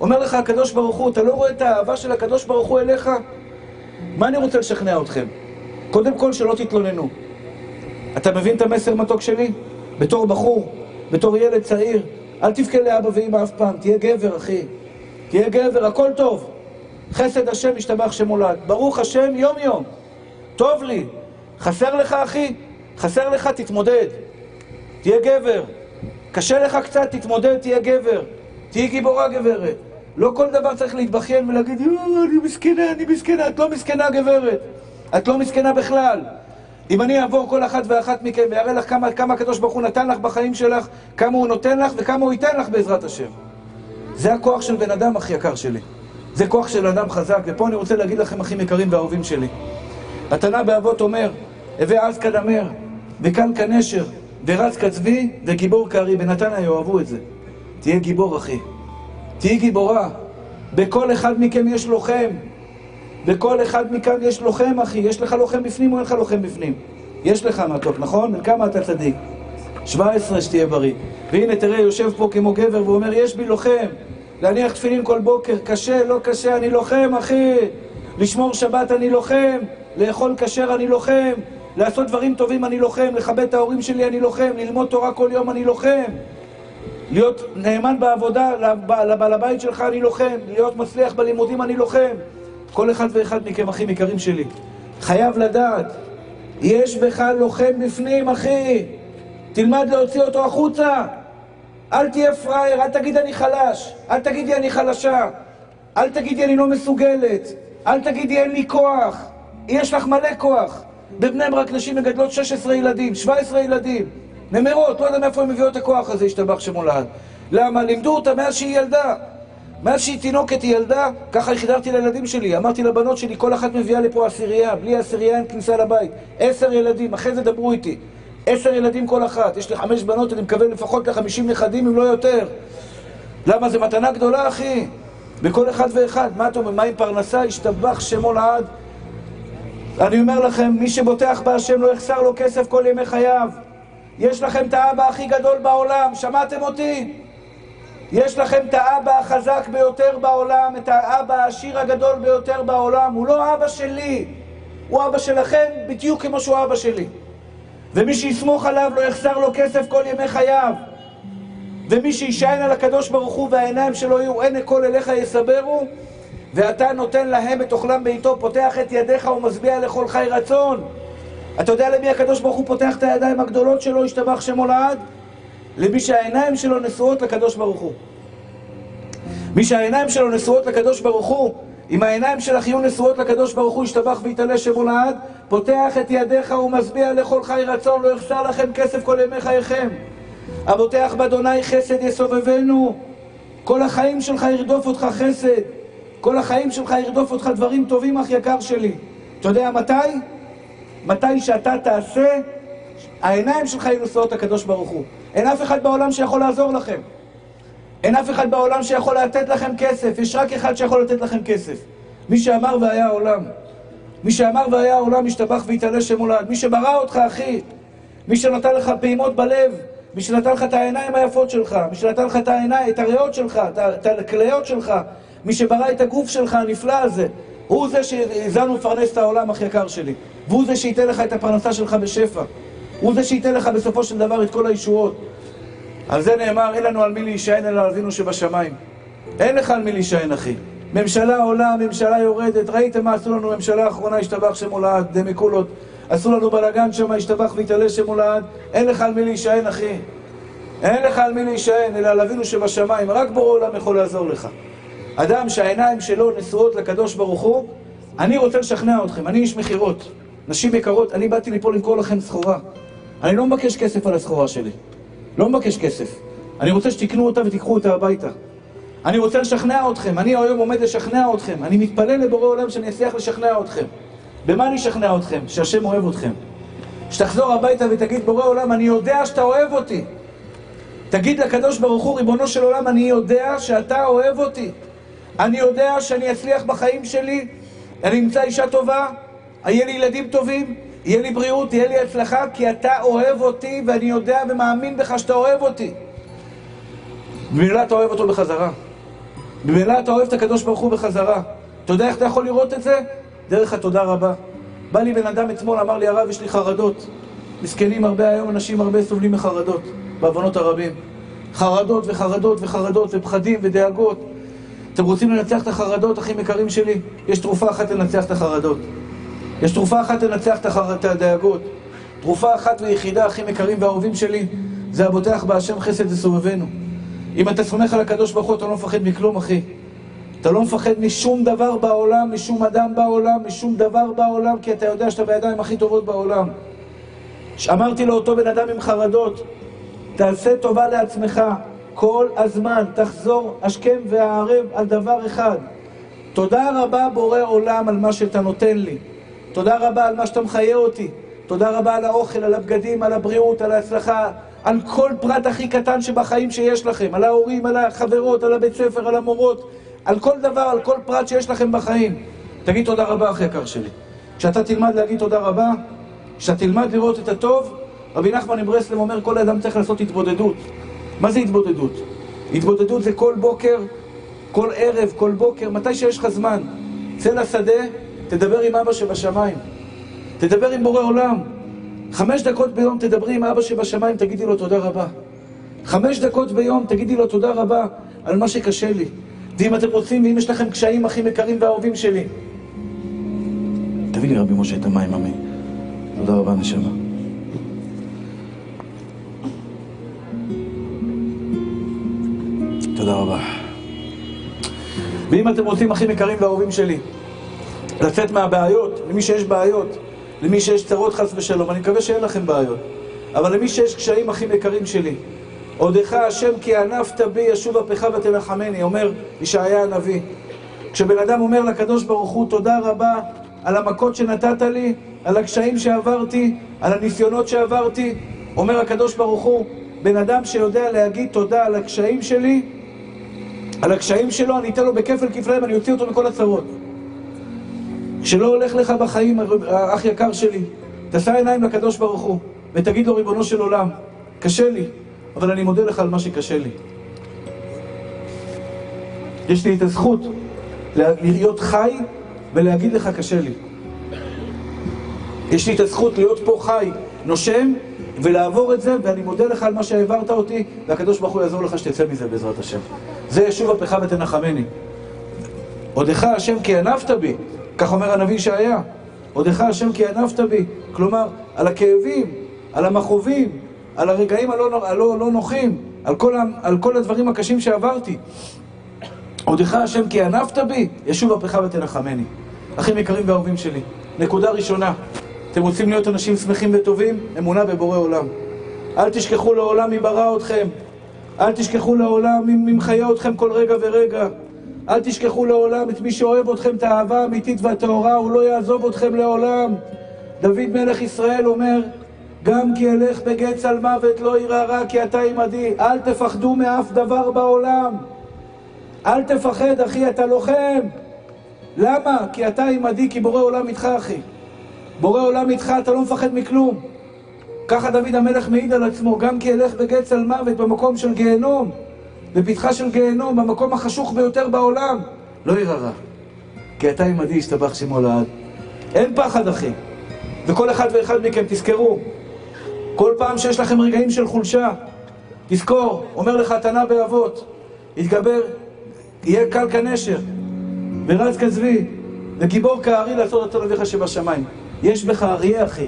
אומר לך הקדוש ברוך הוא, אתה לא רואה את האהבה של הקדוש ברוך הוא אליך? מה אני רוצה לשכנע אתכם? קודם כל שלא תתלוננו. אתה מבין את המסר מתוק שלי? בתור בחור, בתור ילד צעיר, אל תבכה לאבא ואמא אף פעם, תהיה גבר, אחי. תהיה גבר, הכל טוב. חסד השם ישתבח שמולד. ברוך השם יום-יום. טוב לי. חסר לך, אחי? חסר לך, תתמודד. תהיה גבר. קשה לך קצת, תתמודד, תהיה גבר. תהיי גיבורה, גברת. לא כל דבר צריך להתבכיין ולהגיד, יואו, אני מסכנה, אני מסכנה. את לא מסכנה, גברת. את לא מסכנה בכלל. אם אני אעבור כל אחת ואחת מכם ואראה לך כמה, כמה הקדוש ברוך הוא נתן לך בחיים שלך, כמה הוא נותן לך וכמה הוא ייתן לך בעזרת השם. זה הכוח של בן אדם, הכי יקר שלי. זה כוח של אדם חזק, ופה אני רוצה להגיד לכם, אחים יקרים ואהובים שלי. התנא באבות אומר, הווה עז כנמר, וקל כנשר, ורץ כצבי, וגיבור כארי. בנתניה יאהבו את זה. תהיה גיבור, אחי. תהיי גיבורה. בכל אחד מכם יש לוחם. בכל אחד מכאן יש לוחם, אחי. יש לך לוחם בפנים או אין לך לוחם בפנים? יש לך מתוק, נכון? כמה אתה צדיק? 17 שתהיה בריא. והנה, תראה, יושב פה כמו גבר ואומר, יש בי לוחם. להניח תפילין כל בוקר, קשה, לא קשה, אני לוחם, אחי. לשמור שבת אני לוחם. לאכול כשר אני לוחם. לעשות דברים טובים אני לוחם. לכבד את ההורים שלי אני לוחם. ללמוד תורה כל יום אני לוחם. להיות נאמן בעבודה, לבעל הבית שלך אני לוחם. להיות מצליח בלימודים אני לוחם. כל אחד ואחד מכם, אחים יקרים שלי, חייב לדעת, יש בך לוחם בפנים, אחי. תלמד להוציא אותו החוצה. אל תהיה פראייר, אל תגיד אני חלש, אל תגידי אני חלשה, אל תגידי אני לא מסוגלת, אל תגידי אין לי כוח. יש לך מלא כוח. בבני ברק נשים מגדלות 16 ילדים, 17 ילדים. נמרות, לא יודע מאיפה הם מביאות את הכוח הזה, השתבח שמולד. למה? לימדו אותה מאז שהיא ילדה. מאז שהיא תינוקת, היא ילדה, ככה חידרתי לילדים שלי. אמרתי לבנות שלי, כל אחת מביאה לפה עשירייה, בלי עשירייה אין כניסה לבית. עשר ילדים, אחרי זה דברו איתי. עשר ילדים כל אחת. יש לי חמש בנות, אני מקווה לפחות לחמישים נכדים, אם לא יותר. למה? זו מתנה גדולה, אחי. בכל אחד ואחד. מה אתה אומר? מה עם פרנסה? השתבח שמו לעד. אני אומר לכם, מי שבוטח בהשם לא יחסר לו כסף כל ימי חייו. יש לכם את האבא הכי גדול בעולם, שמעתם אותי? יש לכם את האבא החזק ביותר בעולם, את האבא העשיר הגדול ביותר בעולם. הוא לא אבא שלי, הוא אבא שלכם בדיוק כמו שהוא אבא שלי. ומי שיסמוך עליו לא יחסר לו כסף כל ימי חייו. ומי שישען על הקדוש ברוך הוא והעיניים שלו יהיו עיני כל אליך יסברו, ואתה נותן להם את אוכלם בעיתו, פותח את ידיך ומשביע לכל חי רצון. אתה יודע למי הקדוש ברוך הוא פותח את הידיים הגדולות שלו, השתבח שמו לעד? למי שהעיניים שלו נשואות לקדוש ברוך הוא. מי שהעיניים שלו נשואות לקדוש ברוך הוא, אם העיניים שלך יהיו נשואות לקדוש ברוך הוא, ישתבח ויתעלה שמו לעד, פותח את ידיך ומשביע לכל חי רצון, לא יחסר לכם כסף כל ימי חייכם. הבוטח באדוני חסד יסובבנו. כל החיים שלך ירדוף אותך חסד. כל החיים שלך ירדוף אותך דברים טובים, אח יקר שלי. אתה יודע מתי? מתי שאתה תעשה, העיניים שלך יהיו נשואות לקדוש ברוך הוא. אין אף אחד בעולם שיכול לעזור לכם. אין אף אחד בעולם שיכול לתת לכם כסף. יש רק אחד שיכול לתת לכם כסף. מי שאמר והיה העולם. מי שאמר והיה העולם, ישתבח ויתעלה שם הולד. מי שברא אותך, אחי. מי שנתן לך פעימות בלב. מי שנתן לך את העיניים היפות שלך. מי שנתן לך את העיניים, את הריאות שלך, את הכליות שלך. מי שברא את הגוף שלך הנפלא הזה. הוא זה שהזנו לפרנס את העולם, אח יקר שלי. והוא זה שייתן לך את הפרנסה שלך בשפע. הוא זה שייתן לך בסופו של דבר את כל הישועות. על זה נאמר, אין לנו על מי להישען אלא על אבינו שבשמיים. אין לך על מי להישען, אחי. ממשלה עולה, ממשלה יורדת. ראיתם מה עשו לנו ממשלה האחרונה, השתבח שמו לעד, דמקולות. עשו לנו בלאגן שם, השתבח והתעלה שמו לעד. אין לך על מי להישען, אחי. אין לך על מי להישען, אלא על אבינו שבשמיים. רק בורא עולם יכול לעזור לך. אדם שהעיניים שלו נשואות לקדוש ברוך הוא, אני רוצה לשכנע אתכם, אני איש מכירות. נשים יקרות, אני באתי לפה למכור לכם סחורה. אני לא מבקש כסף על הסחורה שלי. לא מבקש כסף. אני רוצה שתקנו אותה ותיקחו אותה הביתה. אני רוצה לשכנע אתכם, אני היום עומד לשכנע אתכם. אני מתפלל לבורא עולם שאני אצליח לשכנע אתכם. במה אני אשכנע אתכם? שהשם אוהב אתכם. שתחזור הביתה ותגיד, בורא עולם, אני יודע שאתה אוהב אותי. תגיד לקדוש ברוך הוא, ריבונו של עולם, אני יודע שאתה אוהב אותי. אני יודע שאני אצליח בחיים שלי, אני אמצא אישה טובה, יהיה לי ילדים טובים, יהיה לי בריאות, יהיה לי הצלחה, כי אתה אוהב אותי ואני יודע ומאמין בך שאתה אוהב אותי. במילא אתה אוהב אותו בחזרה. במילא אתה אוהב את הקדוש ברוך הוא בחזרה. אתה יודע איך אתה יכול לראות את זה? דרך התודה רבה. בא לי בן אדם אתמול, אמר לי, הרב, יש לי חרדות. מסכנים הרבה היום, אנשים הרבה סובלים מחרדות, בעוונות הרבים. חרדות וחרדות וחרדות ופחדים ודאגות. אתם רוצים לנצח את החרדות, אחים יקרים שלי? יש תרופה אחת לנצח את החרדות. יש תרופה אחת לנצח את, הדאגות. תרופה אחת ויחידה, אחים יקרים ואהובים שלי, זה הבוטח בהשם חסד וסובבנו. אם אתה סומך על הקדוש ברוך הוא, אתה לא מפחד מכלום, אחי. אתה לא מפחד משום דבר בעולם, משום אדם בעולם, משום דבר בעולם, כי אתה יודע שאתה בידיים הכי טובות בעולם. אמרתי לאותו בן אדם עם חרדות, תעשה טובה לעצמך, כל הזמן תחזור השכם והערב על דבר אחד. תודה רבה בורא עולם על מה שאתה נותן לי. תודה רבה על מה שאתה מחיה אותי. תודה רבה על האוכל, על הבגדים, על הבריאות, על ההצלחה, על כל פרט הכי קטן שבחיים שיש לכם, על ההורים, על החברות, על הבית ספר, על המורות, על כל דבר, על כל פרט שיש לכם בחיים. תגיד תודה רבה, אחי יקר שלי. כשאתה תלמד להגיד תודה רבה, כשאתה תלמד לראות את הטוב, רבי נחמן מברסלב אומר, כל אדם צריך לעשות התבודדות. מה זה התבודדות? התבודדות זה כל בוקר, כל ערב, כל בוקר, מתי שיש לך זמן. צא לשדה, תדבר עם אבא שבשמיים. תדבר עם בורא עולם. חמש דקות ביום תדברי עם אבא שבשמיים, תגידי לו תודה רבה. חמש דקות ביום תגידי לו תודה רבה על מה שקשה לי. ואם אתם רוצים, ואם יש לכם קשיים הכי יקרים ואהובים שלי, תביא לי רבי משה את המים, אמי. תודה רבה, נשמה. תודה רבה. ואם אתם רוצים, אחים יקרים ואהובים שלי, לצאת מהבעיות, למי שיש בעיות, למי שיש צרות חס ושלום, אני מקווה שאין לכם בעיות, אבל למי שיש קשיים, אחים יקרים שלי, עודך השם כי ענפת בי ישוב אפיך ותנחמני, אומר ישעיה הנביא. כשבן אדם אומר לקדוש ברוך הוא תודה רבה על המכות שנתת לי, על הקשיים שעברתי, על הניסיונות שעברתי, אומר הקדוש ברוך הוא, בן אדם שיודע להגיד תודה על הקשיים שלי, על הקשיים שלו, אני אתן לו בכפל כפליים, אני אוציא אותו מכל הצרות. שלא הולך לך בחיים, אח יקר שלי, תשא עיניים לקדוש ברוך הוא, ותגיד לו, ריבונו של עולם, קשה לי, אבל אני מודה לך על מה שקשה לי. יש לי את הזכות להיות חי ולהגיד לך קשה לי. יש לי את הזכות להיות פה חי, נושם, ולעבור את זה, ואני מודה לך על מה שהעברת אותי, והקדוש ברוך הוא יעזור לך שתצא מזה בעזרת השם. זה ישוב אפך ותנחמני. עודך השם כי ענבת בי, כך אומר הנביא ישעיה. עודך השם כי ענבת בי. כלומר, על הכאבים, על המכאובים, על הרגעים הלא, הלא לא נוחים, על כל, על כל הדברים הקשים שעברתי. עודך השם כי ענבת בי, ישוב אפך ותנחמני. אחים יקרים ואהובים שלי, נקודה ראשונה, אתם רוצים להיות אנשים שמחים וטובים? אמונה בבורא עולם. אל תשכחו לעולם מי ברא אתכם. אל תשכחו לעולם מי מחיה אתכם כל רגע ורגע. אל תשכחו לעולם את מי שאוהב אתכם, את האהבה האמיתית והטהורה, הוא לא יעזוב אתכם לעולם. דוד מלך ישראל אומר, גם כי אלך בגץ על מוות לא ירא רע כי אתה עמדי. אל תפחדו מאף דבר בעולם. אל תפחד, אחי, אתה לוחם. למה? כי אתה עמדי, כי בורא עולם איתך, אחי. בורא עולם איתך, אתה לא מפחד מכלום. ככה דוד המלך מעיד על עצמו, גם כי אלך בגץ על מוות במקום של גיהנום, בפתחה של גיהנום, במקום החשוך ביותר בעולם, לא ירא רע. כי אתה עמדי ישתבח שמו לעד. אין פחד, אחי. וכל אחד ואחד מכם, תזכרו, כל פעם שיש לכם רגעים של חולשה, תזכור, אומר לך התנא באבות, יתגבר, יהיה קל כנשר, ורץ כזבי, וגיבור כארי לעשות אותו אביך שבשמיים. יש בך אריה, אחי.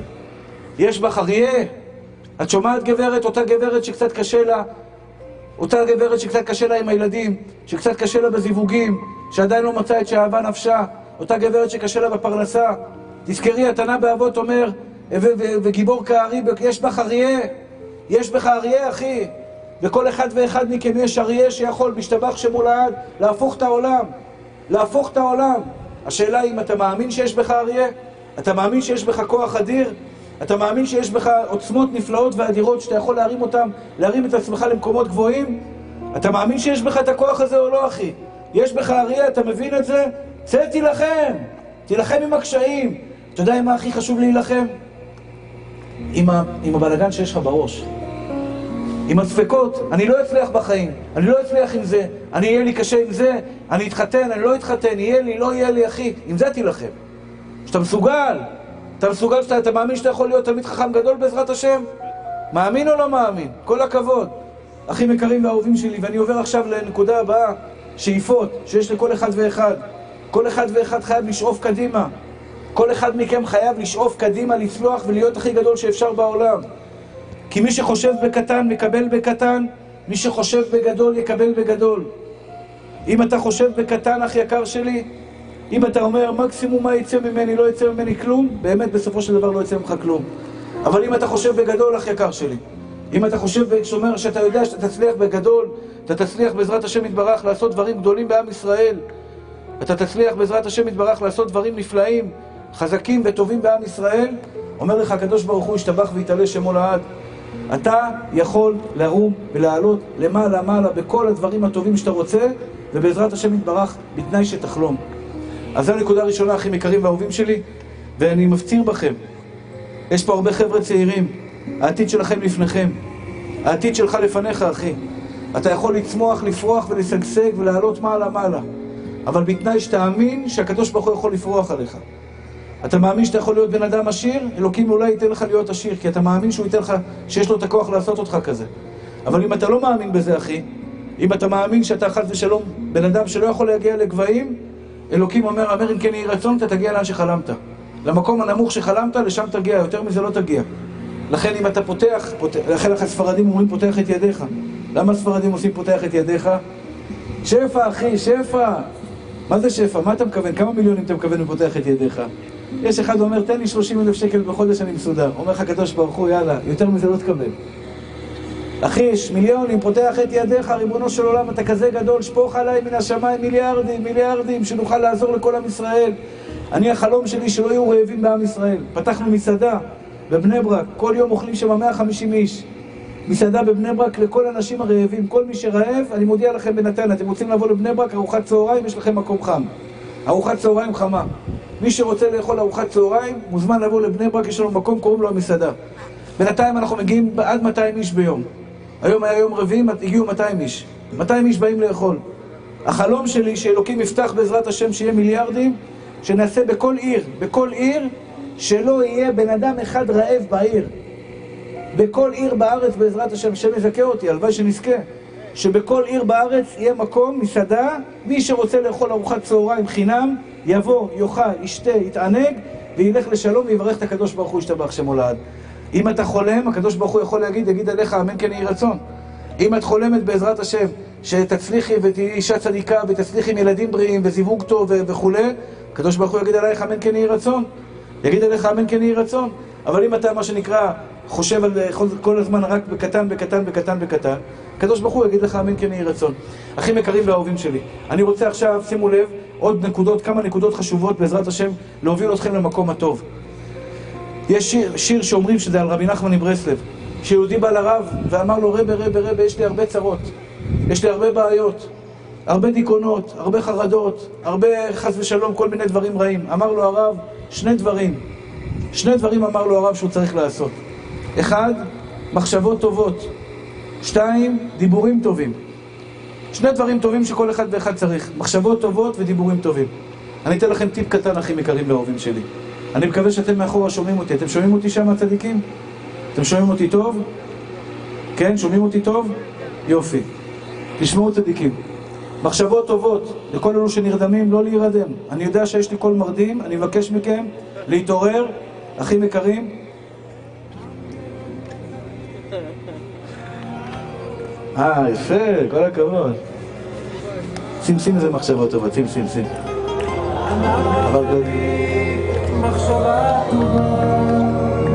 יש בך אריה. את שומעת גברת, אותה גברת שקצת קשה לה, אותה גברת שקצת קשה לה עם הילדים, שקצת קשה לה בזיווגים, שעדיין לא מצאה את שאהבה נפשה, אותה גברת שקשה לה בפרנסה. תזכרי, התנא באבות אומר, וגיבור כארי, יש בך אריה, יש בך אריה, אחי. וכל אחד ואחד מכם יש אריה שיכול, משתבח שמו לעד, להפוך את העולם. להפוך את העולם. השאלה היא אם אתה מאמין שיש בך אריה? אתה מאמין שיש בך כוח אדיר? אתה מאמין שיש בך עוצמות נפלאות ואדירות שאתה יכול להרים אותן, להרים את עצמך למקומות גבוהים? אתה מאמין שיש בך את הכוח הזה או לא, אחי? יש בך אריה, אתה מבין את זה? צא תילחם! תילחם עם הקשיים. אתה יודע עם מה הכי חשוב להילחם? עם, ה... עם הבלגן שיש לך בראש. עם הספקות, אני לא אצליח בחיים, אני לא אצליח עם זה, אני יהיה לי קשה עם זה, אני אתחתן, אני לא אתחתן, יהיה לי, לא יהיה לי, אחי, עם זה תילחם. שאתה מסוגל, אתה מסוגל, שאתה, אתה מאמין שאתה יכול להיות תלמיד חכם גדול בעזרת השם? מאמין או לא מאמין? כל הכבוד. אחים יקרים ואהובים שלי, ואני עובר עכשיו לנקודה הבאה, שאיפות, שיש לכל אחד ואחד. כל אחד ואחד חייב לשאוף קדימה. כל אחד מכם חייב לשאוף קדימה, לצלוח ולהיות הכי גדול שאפשר בעולם. כי מי שחושב בקטן, מקבל בקטן, מי שחושב בגדול, יקבל בגדול. אם אתה חושב בקטן, אח יקר שלי, אם אתה אומר, מקסימום מה יצא ממני, לא יצא ממני כלום, באמת בסופו של דבר לא יצא ממך כלום. אבל אם אתה חושב בגדול, אח יקר שלי, אם אתה חושב שאומר שאתה יודע שאתה תצליח בגדול, אתה תצליח בעזרת השם יתברך לעשות דברים גדולים בעם ישראל, אתה תצליח בעזרת השם יתברך לעשות דברים נפלאים, חזקים וטובים בעם ישראל, אומר לך הקדוש ברוך הוא, ישתבח ויתעלה שמו לעד. אתה יכול לרום ולעלות למעלה מעלה בכל הדברים הטובים שאתה רוצה, ובעזרת השם יתברך, בתנאי שתחלום. אז זו הנקודה הראשונה, אחים יקרים ואהובים שלי, ואני מפציר בכם. יש פה הרבה חבר'ה צעירים, העתיד שלכם לפניכם. העתיד שלך לפניך, אחי. אתה יכול לצמוח, לפרוח ולשגשג ולעלות מעלה מעלה. אבל בתנאי שתאמין שהקדוש ברוך הוא יכול לפרוח עליך. אתה מאמין שאתה יכול להיות בן אדם עשיר? אלוקים אולי ייתן לך להיות עשיר, כי אתה מאמין שהוא ייתן לך, שיש לו את הכוח לעשות אותך כזה. אבל אם אתה לא מאמין בזה, אחי, אם אתה מאמין שאתה חס ושלום בן אדם שלא יכול להגיע לגבהים, אלוקים אומר, אמר אם כן יהי רצון, אתה תגיע לאן שחלמת. למקום הנמוך שחלמת, לשם תגיע, יותר מזה לא תגיע. לכן אם אתה פותח, פותח לכן הספרדים אומרים פותח את ידיך. למה הספרדים עושים פותח את ידיך? שפע, אחי, שפע. מה זה שפע? מה אתה מכוון? כמה מיליונים אתה מכוון ופותח את ידיך? יש אחד אומר, תן לי 30 אלף שקל בחודש, אני מסודר. אומר לך הקדוש ברוך הוא, יאללה, יותר מזה לא תקבל. אחי, יש מיליונים, פותח את ידיך, ריבונו של עולם, אתה כזה גדול, שפוך עליי מן השמיים מיליארדים, מיליארדים, שנוכל לעזור לכל עם ישראל. אני, החלום שלי שלא יהיו רעבים בעם ישראל. פתחנו מסעדה בבני ברק, כל יום אוכלים שם 150 איש. מסעדה בבני ברק לכל האנשים הרעבים. כל מי שרעב, אני מודיע לכם בנתניה, אתם רוצים לבוא לבני ברק, ארוחת צהריים, יש לכם מקום חם. ארוחת צהריים חמה. מי שרוצה לאכול ארוחת צהריים, מוזמן לבוא לבני ברק, יש לנו מקום, קוראים לו המסעדה. בינתיים אנחנו מגיעים עד 200 איש ביום. היום היה יום רביעי, הגיעו 200 איש. 200 איש באים לאכול. החלום שלי שאלוקים יפתח בעזרת השם שיהיה מיליארדים, שנעשה בכל עיר, בכל עיר, שלא יהיה בן אדם אחד רעב בעיר. בכל עיר בארץ בעזרת השם, השם יזכה אותי, הלוואי שנזכה. שבכל עיר בארץ יהיה מקום, מסעדה, מי שרוצה לאכול ארוחת צהריים חינם, יבוא, יאכל, ישתה, יתענג, וילך לשלום ויברך את הקדוש ברוך הוא, ישתבח שמו לעד. אם אתה חולם, הקדוש ברוך הוא יכול להגיד, יגיד עליך אמן כן יהי רצון. אם את חולמת בעזרת השם, שתצליחי ותהיי אישה צדיקה ותצליחי עם ילדים בריאים וזיווג טוב וכולי, הקדוש ברוך הוא יגיד עלייך אמן כן יהי רצון. יגיד עליך אמן כן יהי רצון. אבל אם אתה, מה שנקרא, חושב על כל הזמן רק בקטן, בקטן, בקטן, בקטן, הקדוש ברוך הוא יגיד לך אמן כן יהי רצון. אחים יקרים ואהובים שלי, אני רוצה עכשיו, שימו לב, עוד נקודות, כמה נקודות חשובות בעזרת השם, להוביל אתכם למקום הטוב. יש שיר, שיר שאומרים שזה על רבי נחמן מברסלב, שיהודי בא לרב ואמר לו, רבה, רבה, רבה, יש לי הרבה צרות, יש לי הרבה בעיות, הרבה דיכאונות, הרבה חרדות, הרבה חס ושלום, כל מיני דברים רעים. אמר לו הרב, שני דברים, שני דברים אמר לו הרב שהוא צריך לעשות. אחד, מחשבות טובות. שתיים, דיבורים טובים. שני דברים טובים שכל אחד ואחד צריך, מחשבות טובות ודיבורים טובים. אני אתן לכם טיפ קטן, אחים יקרים לאהובים שלי. אני מקווה שאתם מאחורה שומעים אותי. אתם שומעים אותי שם, הצדיקים? אתם שומעים אותי טוב? כן, שומעים אותי טוב? יופי. תשמעו צדיקים. מחשבות טובות לכל אלו שנרדמים, לא להירדם. אני יודע שיש לי קול מרדים, אני מבקש מכם להתעורר, אחים יקרים. אה, יפה, כל הכבוד. שים, שים איזה מחשבות טובות, שים, שים. אבל... מחשבה טובה,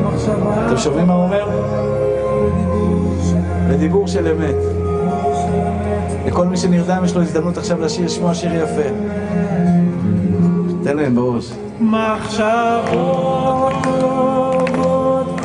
מחשבה... אתם שומעים מה הוא אומר? בדיבור של אמת. לכל מי שנרדם יש לו הזדמנות עכשיו לשיר, לשמוע שיר יפה. תן להם בראש. מחשבות טובות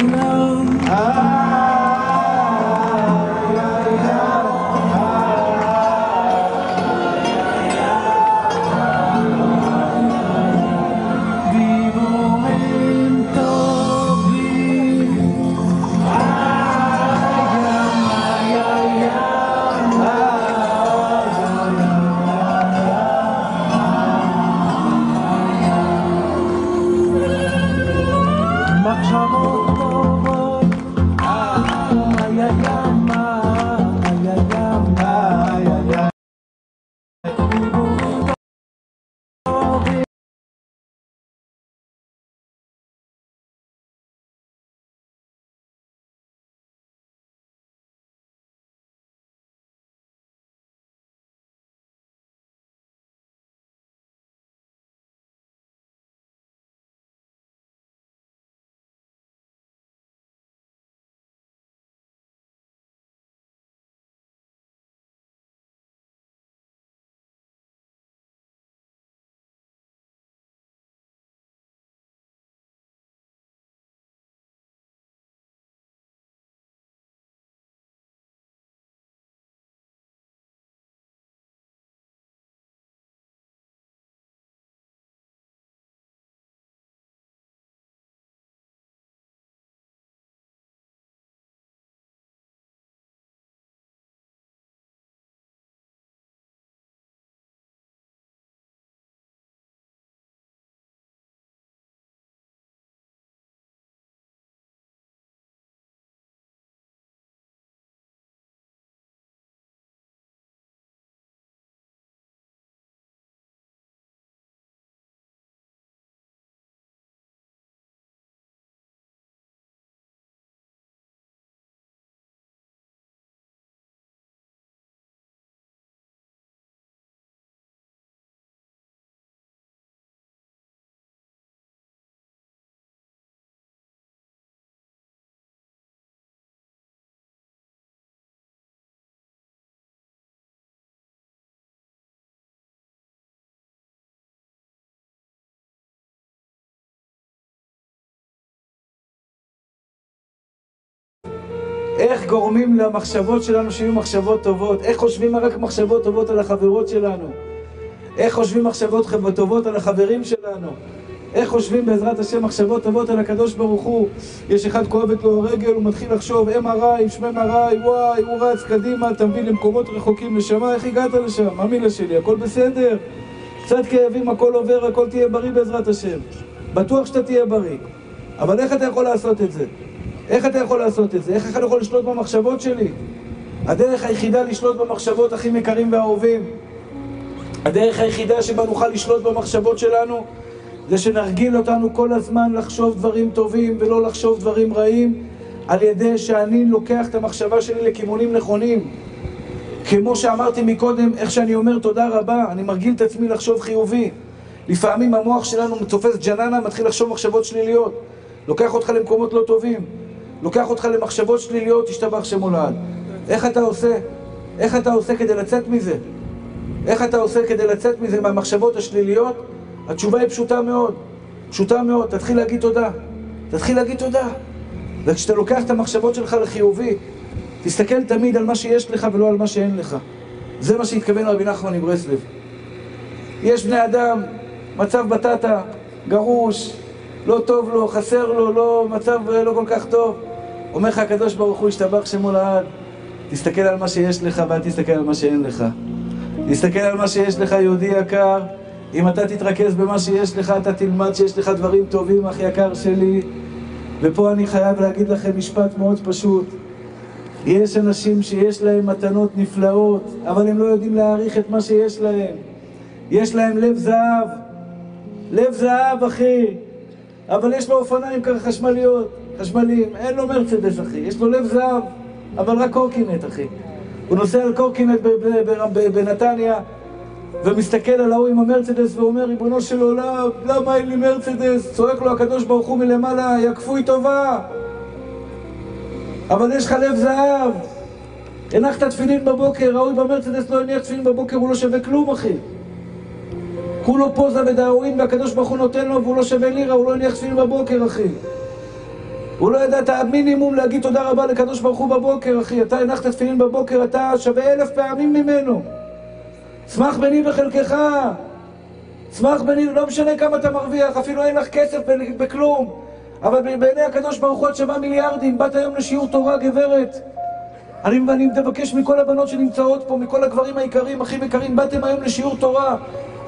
איך גורמים למחשבות שלנו שיהיו מחשבות טובות? איך חושבים רק מחשבות טובות על החברות שלנו? איך חושבים מחשבות טובות על החברים שלנו? איך חושבים בעזרת השם מחשבות טובות על הקדוש ברוך הוא? יש אחד כואבת לו הרגל, הוא מתחיל לחשוב MRI, שמי MRI, וואי, הוא רץ קדימה, אתה למקומות רחוקים, נשמה, איך הגעת לשם? מה מילה שלי? הכל בסדר? קצת כאבים, הכל עובר, הכל תהיה בריא בעזרת השם. בטוח שאתה תהיה בריא. אבל איך אתה יכול לעשות את זה? איך אתה יכול לעשות את זה? איך אתה יכול לשלוט במחשבות שלי? הדרך היחידה לשלוט במחשבות הכי יקרים ואהובים, הדרך היחידה שבה נוכל לשלוט במחשבות שלנו, זה שנרגיל אותנו כל הזמן לחשוב דברים טובים ולא לחשוב דברים רעים, על ידי שאני לוקח את המחשבה שלי לכיוונים נכונים. כמו שאמרתי מקודם, איך שאני אומר תודה רבה, אני מרגיל את עצמי לחשוב חיובי. לפעמים המוח שלנו תופס ג'ננה, מתחיל לחשוב מחשבות שליליות. לוקח אותך למקומות לא טובים. לוקח אותך למחשבות שליליות, תשתבח שם הולד. איך אתה עושה? איך אתה עושה כדי לצאת מזה? איך אתה עושה כדי לצאת מזה, מהמחשבות השליליות? התשובה היא פשוטה מאוד. פשוטה מאוד. תתחיל להגיד תודה. תתחיל להגיד תודה. וכשאתה לוקח את המחשבות שלך לחיובי, תסתכל תמיד על מה שיש לך ולא על מה שאין לך. זה מה שהתכוון רבי נחמן מברסלב. יש בני אדם, מצב בטטה, גרוש, לא טוב לו, חסר לו, לא, מצב לא כל כך טוב. אומר לך הקדוש ברוך הוא, ישתבח שמו לעד. תסתכל על מה שיש לך ואל תסתכל על מה שאין לך. תסתכל על מה שיש לך, יהודי יקר. אם אתה תתרכז במה שיש לך, אתה תלמד שיש לך דברים טובים, אח יקר שלי. ופה אני חייב להגיד לכם משפט מאוד פשוט. יש אנשים שיש להם מתנות נפלאות, אבל הם לא יודעים להעריך את מה שיש להם. יש להם לב זהב. לב זהב, אחי. אבל יש לו אופניים ככה חשמליות, חשמליים. אין לו מרצדס, אחי. יש לו לב זהב, אבל רק קורקינט, אחי. הוא נוסע על קורקינט בנתניה, ומסתכל על ההוא עם המרצדס ואומר, ריבונו של עולם, למה אין לי מרצדס? צועק לו הקדוש ברוך הוא מלמעלה, יא כפוי טובה. אבל יש לך לב זהב. הנחת תפילין בבוקר, ההוא במרצדס לא הניח תפילין בבוקר, הוא לא שווה כלום, אחי. כולו פוזה ודאווין והקדוש ברוך הוא נותן לו והוא לא שווה לירה, הוא לא הניח תפילין בבוקר, אחי. הוא לא ידע את המינימום להגיד תודה רבה לקדוש ברוך הוא בבוקר, אחי. אתה הנחת תפילין בבוקר, אתה שווה אלף פעמים ממנו. צמח בני בחלקך. צמח בני, לא משנה כמה אתה מרוויח, אפילו אין לך כסף בכלום. אבל בעיני הקדוש ברוך הוא את שווה מיליארדים. באת היום לשיעור תורה, גברת. אני, אני מבקש מכל הבנות שנמצאות פה, מכל הגברים היקרים, אחים יקרים, באתם היום לשיעור תורה.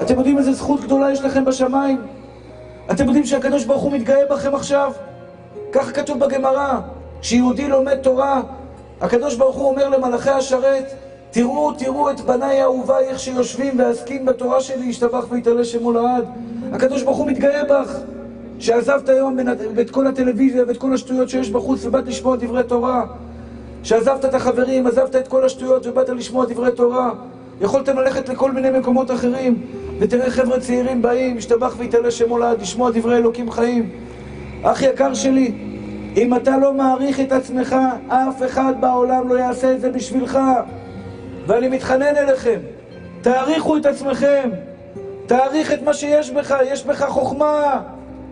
אתם יודעים איזה זכות גדולה יש לכם בשמיים? אתם יודעים שהקדוש ברוך הוא מתגאה בכם עכשיו? כך כתוב בגמרא, כשיהודי לומד תורה, הקדוש ברוך הוא אומר למלאכי השרת, תראו, תראו את בניי אהוביי איך שיושבים ועסקים בתורה שלי, ישתבח ויתעלה שמו לעד. הקדוש ברוך הוא מתגאה בך, שעזבת היום את כל הטלוויזיה ואת כל השטויות שיש בחוץ ובאת לשמוע דברי תורה. שעזבת את החברים, עזבת את כל השטויות ובאת לשמוע דברי תורה. יכולתם ללכת לכל מיני מקומות אחרים, ותראה חבר'ה צעירים באים, ישתבח ויתעלה שמו לעד, לשמוע דברי אלוקים חיים. אח יקר שלי, אם אתה לא מעריך את עצמך, אף אחד בעולם לא יעשה את זה בשבילך. ואני מתחנן אליכם, תעריכו את עצמכם, תעריך את מה שיש בך, יש בך חוכמה,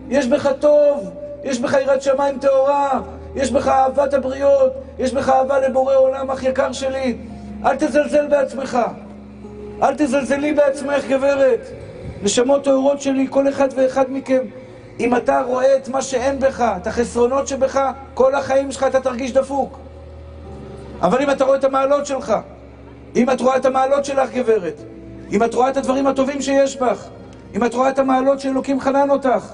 יש בך טוב, יש בך יראת שמיים טהורה, יש בך אהבת הבריות, יש בך אהבה לבורא עולם, אח יקר שלי. אל תזלזל בעצמך, אל תזלזלי בעצמך, גברת. נשמות טהורות שלי, כל אחד ואחד מכם, אם אתה רואה את מה שאין בך, את החסרונות שבך, כל החיים שלך אתה תרגיש דפוק. אבל אם אתה רואה את המעלות שלך, אם את רואה את המעלות שלך, גברת, אם את רואה את הדברים הטובים שיש בך, אם את רואה את המעלות שאלוקים חנן אותך,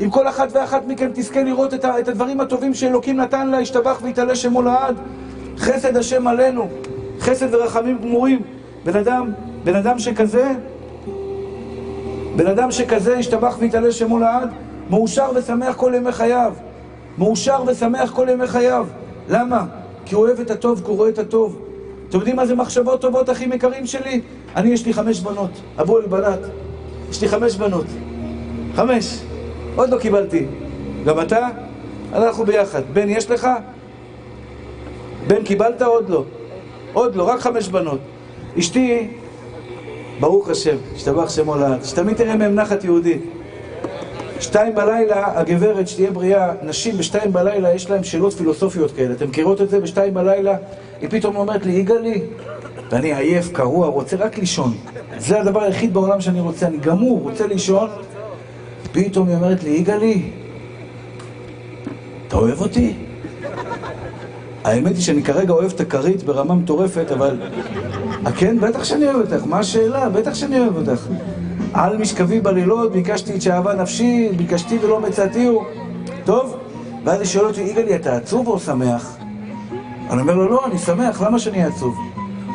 אם כל אחת ואחת מכם תזכה לראות את, את הדברים הטובים שאלוקים נתן לה, ישתבח ויתעלה שמו לעד, חסד השם עלינו, חסד ורחמים גמורים. בן אדם, בן אדם שכזה, בן אדם שכזה, ישתבח ויתעלה שמו לעד, מאושר ושמח כל ימי חייו. מאושר ושמח כל ימי חייו. למה? כי הוא אוהב את הטוב, כי הוא רואה את הטוב. אתם יודעים מה זה מחשבות טובות, אחים יקרים שלי? אני, יש לי חמש בנות. אבו אל בנת. יש לי חמש בנות. חמש. עוד לא קיבלתי. גם אתה? אנחנו ביחד. בן, יש לך? בן, קיבלת? עוד לא. עוד לא, רק חמש בנות. אשתי, ברוך השם, השתבח שמו לעד, שתמיד תראה מהם נחת יהודי. שתיים בלילה, הגברת, שתהיה בריאה, נשים בשתיים בלילה יש להם שאלות פילוסופיות כאלה. אתם מכירות את זה? בשתיים בלילה, היא פתאום אומרת לי, יגאלי, ואני עייף, קרוע, רוצה רק לישון. זה הדבר היחיד בעולם שאני רוצה, אני גמור, רוצה לישון. פתאום היא אומרת לי, יגאלי, אתה אוהב אותי? האמת היא שאני כרגע אוהב את הכרית ברמה מטורפת, אבל... אה, כן, בטח שאני אוהב אותך, מה השאלה? בטח שאני אוהב אותך. על משכבי בלילות, ביקשתי את שאהבה נפשי, ביקשתי ולא מצאתיהו. טוב? ואז היא שואלת אותי, יגאלי, אתה עצוב או שמח? אני אומר לו, לא, אני שמח, למה שאני עצוב?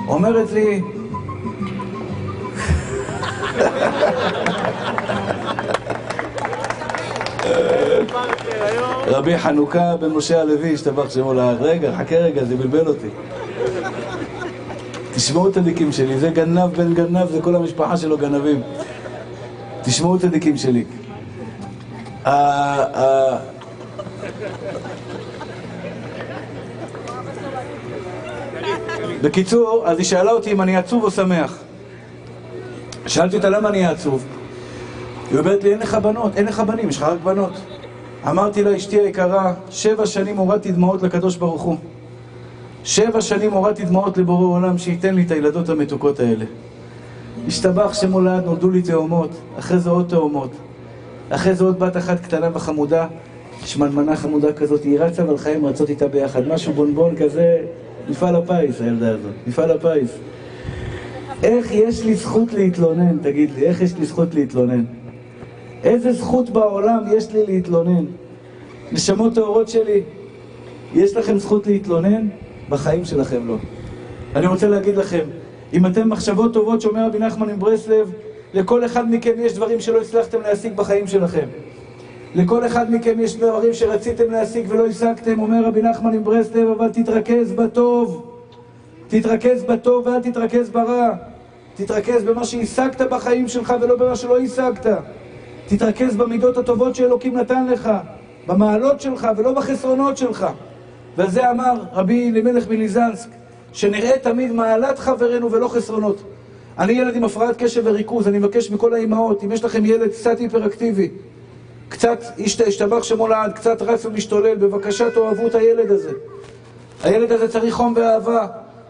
אומרת לי... רבי חנוכה בן משה הלוי, השתבח שמו לעד. רגע, חכה רגע, זה בלבל אותי. תשמעו את הדיקים שלי, זה גנב בן גנב, זה כל המשפחה שלו גנבים. תשמעו את הדיקים שלי. בקיצור, אז היא שאלה אותי אם אני עצוב או שמח. שאלתי אותה למה אני עצוב. היא אומרת לי, אין לך בנות, אין לך בנים, יש לך רק בנות. אמרתי לה, אשתי היקרה, שבע שנים הורדתי דמעות לקדוש ברוך הוא. שבע שנים הורדתי דמעות לבורא עולם שייתן לי את הילדות המתוקות האלה. השתבח שמולד, נולדו לי תאומות, אחרי זה עוד תאומות. אחרי זה עוד בת אחת קטנה וחמודה, שמנמנה חמודה כזאת, היא רצה והלכה רצות איתה ביחד. משהו בונבון כזה, מפעל הפיס, הילדה הזאת, מפעל הפיס. איך יש לי זכות להתלונן, תגיד לי, איך יש לי זכות להתלונן? איזה זכות בעולם יש לי להתלונן? נשמות טהורות שלי, יש לכם זכות להתלונן? בחיים שלכם לא. אני רוצה להגיד לכם, אם אתם מחשבות טובות, שאומר רבי נחמן מברסלב, לכל אחד מכם יש דברים שלא הצלחתם להשיג בחיים שלכם. לכל אחד מכם יש דברים שרציתם להשיג ולא השגתם, אומר רבי נחמן מברסלב, אבל תתרכז בטוב. תתרכז בטוב ואל תתרכז ברע. תתרכז במה שהשגת בחיים שלך ולא במה שלא השגת. תתרכז במידות הטובות שאלוקים נתן לך, במעלות שלך ולא בחסרונות שלך. ועל זה אמר רבי אלימלך מליזנסק, שנראה תמיד מעלת חברנו ולא חסרונות. אני ילד עם הפרעת קשב וריכוז, אני מבקש מכל האימהות, אם יש לכם ילד קצת היפראקטיבי, קצת השתבח שמו לעד, קצת רץ ומשתולל, בבקשה תאהבו את הילד הזה. הילד הזה צריך חום ואהבה,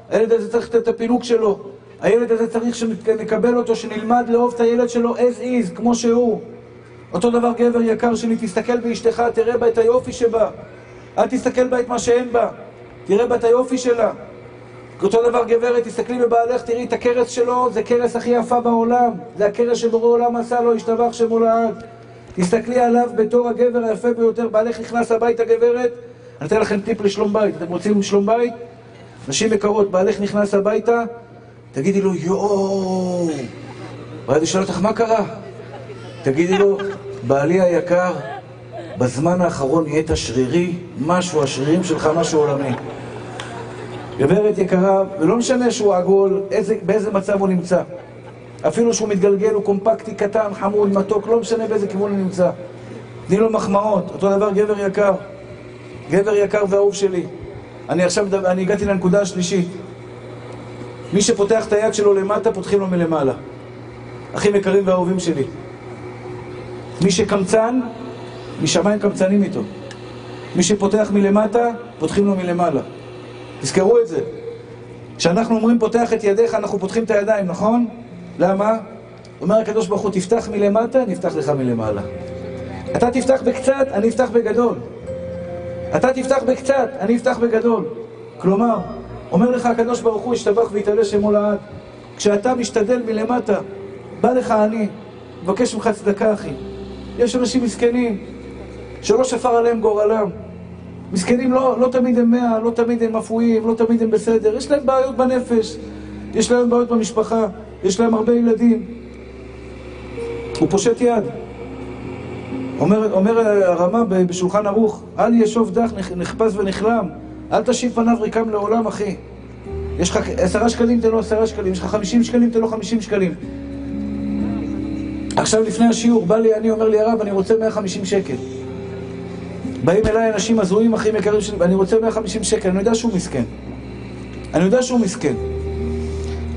הילד הזה צריך את הפינוק שלו, הילד הזה צריך שנקבל אותו, שנלמד לאהוב את הילד שלו as is, כמו שהוא. אותו דבר גבר יקר שלי, תסתכל באשתך, תראה בה את היופי שבה. אל תסתכל בה את מה שאין בה, תראה בה את היופי שלה. אותו דבר גברת, תסתכלי בבעלך, תראי את הכרס שלו, זה כרס הכי יפה בעולם. זה הכרס שבורא עולם עשה לו, השתבח שמו לעד. תסתכלי עליו בתור הגבר היפה ביותר, בעלך נכנס הביתה גברת, אני אתן לכם טיפ לשלום בית. אתם רוצים שלום בית? נשים יקרות, בעלך נכנס הביתה, תגידי לו יואו. ואז ישאל אותך מה קרה? תגידי לו, בעלי היקר, בזמן האחרון נהיית שרירי, משהו, השרירים שלך משהו עולמי. גברת יקרה, ולא משנה שהוא עגול, איזה, באיזה מצב הוא נמצא. אפילו שהוא מתגלגל, הוא קומפקטי, קטן, חמוד, מתוק, לא משנה באיזה כיוון הוא נמצא. תני לו מחמאות, אותו דבר גבר יקר. גבר יקר ואהוב שלי. אני עכשיו, אני הגעתי לנקודה השלישית. מי שפותח את היד שלו למטה, פותחים לו מלמעלה. אחים יקרים ואהובים שלי. מי שקמצן, משמיים קמצנים איתו. מי שפותח מלמטה, פותחים לו מלמעלה. תזכרו את זה. כשאנחנו אומרים פותח את ידיך, אנחנו פותחים את הידיים, נכון? למה? אומר הקדוש ברוך הוא, תפתח מלמטה, נפתח לך מלמעלה. אתה תפתח בקצת, אני אפתח בגדול. אתה תפתח בקצת, אני אפתח בגדול. כלומר, אומר לך הקדוש ברוך הוא, ישתבח ויתעלה שמו לעד. כשאתה משתדל מלמטה, בא לך אני, מבקש ממך צדקה, אחי. יש אנשים מסכנים, שלא שפר עליהם גורלם. מסכנים לא, לא תמיד הם מאה, לא תמיד הם אפויים, לא תמיד הם בסדר. יש להם בעיות בנפש, יש להם בעיות במשפחה, יש להם הרבה ילדים. הוא פושט יד. אומר, אומר הרמה בשולחן ערוך, אל ישוב דח נחפז ונכלם, אל תשיב פניו ריקם לעולם, אחי. יש לך עשרה שקלים, תן לו עשרה שקלים, יש לך חמישים שקלים, תן לו חמישים שקלים. עכשיו לפני השיעור, בא לי, אני אומר לי, הרב, אני רוצה 150 שקל. באים אליי אנשים הזויים, אחים יקרים ואני רוצה 150 שקל, אני יודע שהוא מסכן. אני יודע שהוא מסכן.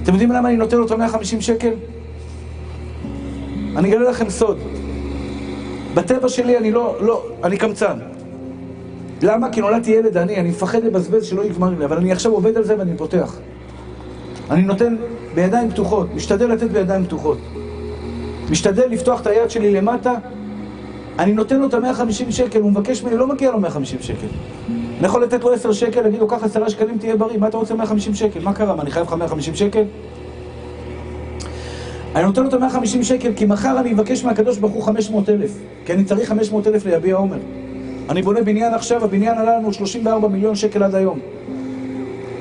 אתם יודעים למה אני נותן לו את ה-150 שקל? אני אגלה לכם סוד. בטבע שלי אני לא, לא, אני קמצן. למה? כי נולדתי ילד עני, אני מפחד לבזבז שלא יגמר לי, אבל אני עכשיו עובד על זה ואני פותח. אני נותן בידיים פתוחות, משתדל לתת בידיים פתוחות. משתדל לפתוח את היד שלי למטה אני נותן לו את ה-150 שקל, הוא מבקש ממני, לא מגיע לו 150 שקל. אני יכול לתת לו 10 שקל, להגיד לו, קח 10 שקלים, תהיה בריא, מה אתה רוצה 150 שקל? מה קרה, מה, אני חייב לך 150 שקל? אני נותן לו את ה-150 שקל, כי מחר אני אבקש מהקדוש ברוך הוא 500 אלף. כי אני צריך 500 אלף ליביע עומר. אני בונה בניין עכשיו, הבניין עלה לנו 34 מיליון שקל עד היום.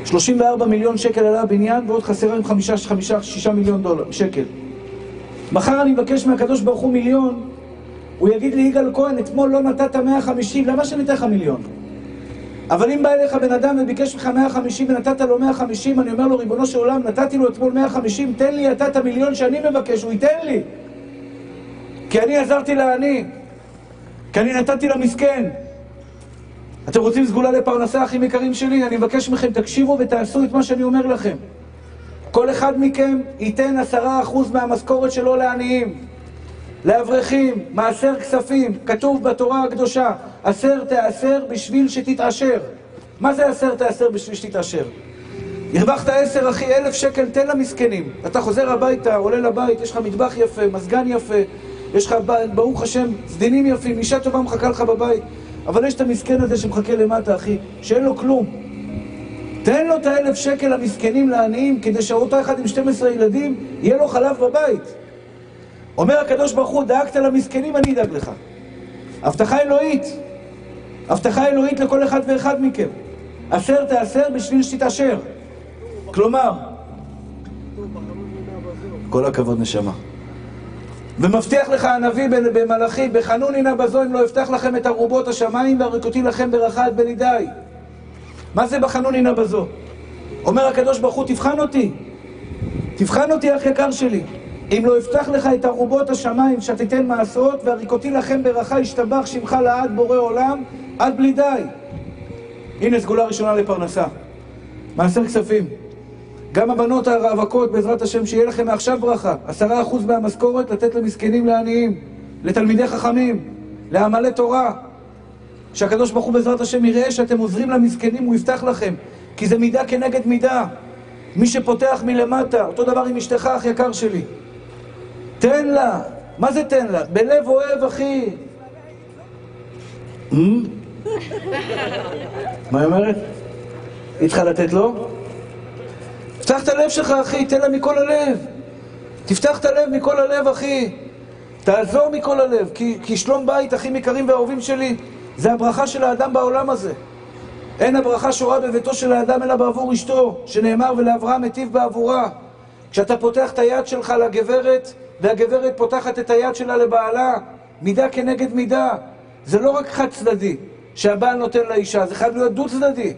34 מיליון שקל עלה הבניין, ועוד חסר לנו 5-6 מיליון דולר, שקל. מחר אני מבקש מהקדוש ברוך הוא מיליון, הוא יגיד לי, יגאל כהן, אתמול לא נתת 150, למה שאני אתן לך מיליון? אבל אם בא אליך בן אדם וביקש ממך 150 ונתת לו 150, אני אומר לו, ריבונו של עולם, נתתי לו אתמול 150, תן לי אתה את המיליון שאני מבקש, הוא ייתן לי. כי אני עזרתי לעני, כי אני נתתי למסכן. אתם רוצים סגולה לפרנסה, אחים יקרים שלי? אני מבקש מכם, תקשיבו ותעשו את מה שאני אומר לכם. כל אחד מכם ייתן עשרה אחוז מהמשכורת שלו לעניים, לאברכים, מעשר כספים, כתוב בתורה הקדושה, עשר תעשר בשביל שתתעשר. מה זה עשר תעשר בשביל שתתעשר? הרווחת עשר אחי, אלף שקל, תן למסכנים. אתה חוזר הביתה, עולה לבית, יש לך מטבח יפה, מזגן יפה, יש לך, ברוך השם, סדינים יפים, אישה טובה מחכה לך בבית. אבל יש את המסכן הזה שמחכה למטה, אחי, שאין לו כלום. תן לו את האלף שקל למסכנים, לעניים, כדי שאותו אחד עם 12 ילדים, יהיה לו חלב בבית. אומר הקדוש ברוך הוא, דאגת למסכנים, אני אדאג לך. הבטחה אלוהית. הבטחה אלוהית לכל אחד ואחד מכם. עשר תעשר בשביל שתתעשר. כלומר, כל הכבוד נשמה. ומבטיח לך הנביא במלאכי, בחנוני נא בזו אם לא אפתח לכם את ארובות השמיים והריקותי לכם ברכה עד בנידי. מה זה בחנוני נא בזו? אומר הקדוש ברוך הוא, תבחן אותי. תבחן אותי, אח יקר שלי. אם לא אפתח לך את ארובות השמיים, שתיתן מעשרות, והריקותי לכם ברכה, ישתבח שמך לעד בורא עולם, עד בלי די. הנה סגולה ראשונה לפרנסה. מעשר כספים. גם הבנות הרווקות, בעזרת השם, שיהיה לכם מעכשיו ברכה. עשרה אחוז מהמשכורת לתת למסכנים לעניים, לתלמידי חכמים, לעמלי תורה. שהקדוש ברוך הוא בעזרת השם יראה שאתם עוזרים למסכנים, הוא יפתח לכם. כי זה מידה כנגד מידה. מי שפותח מלמטה, אותו דבר עם אשתך, אח יקר שלי. תן לה. מה זה תן לה? בלב אוהב, אחי. מה היא אומרת? היא צריכה לתת לו? פתח את הלב שלך, אחי, תן לה מכל הלב. תפתח את הלב מכל הלב, אחי. תעזור מכל הלב, כי, כי שלום בית, אחים יקרים ואהובים שלי, זה הברכה של האדם בעולם הזה. אין הברכה שורה בביתו של האדם אלא בעבור אשתו, שנאמר ולאברהם היטיב בעבורה. כשאתה פותח את היד שלך לגברת, והגברת פותחת את היד שלה לבעלה, מידה כנגד מידה. זה לא רק חד צדדי, שהבעל נותן לאישה, זה חייב להיות דו צדדי.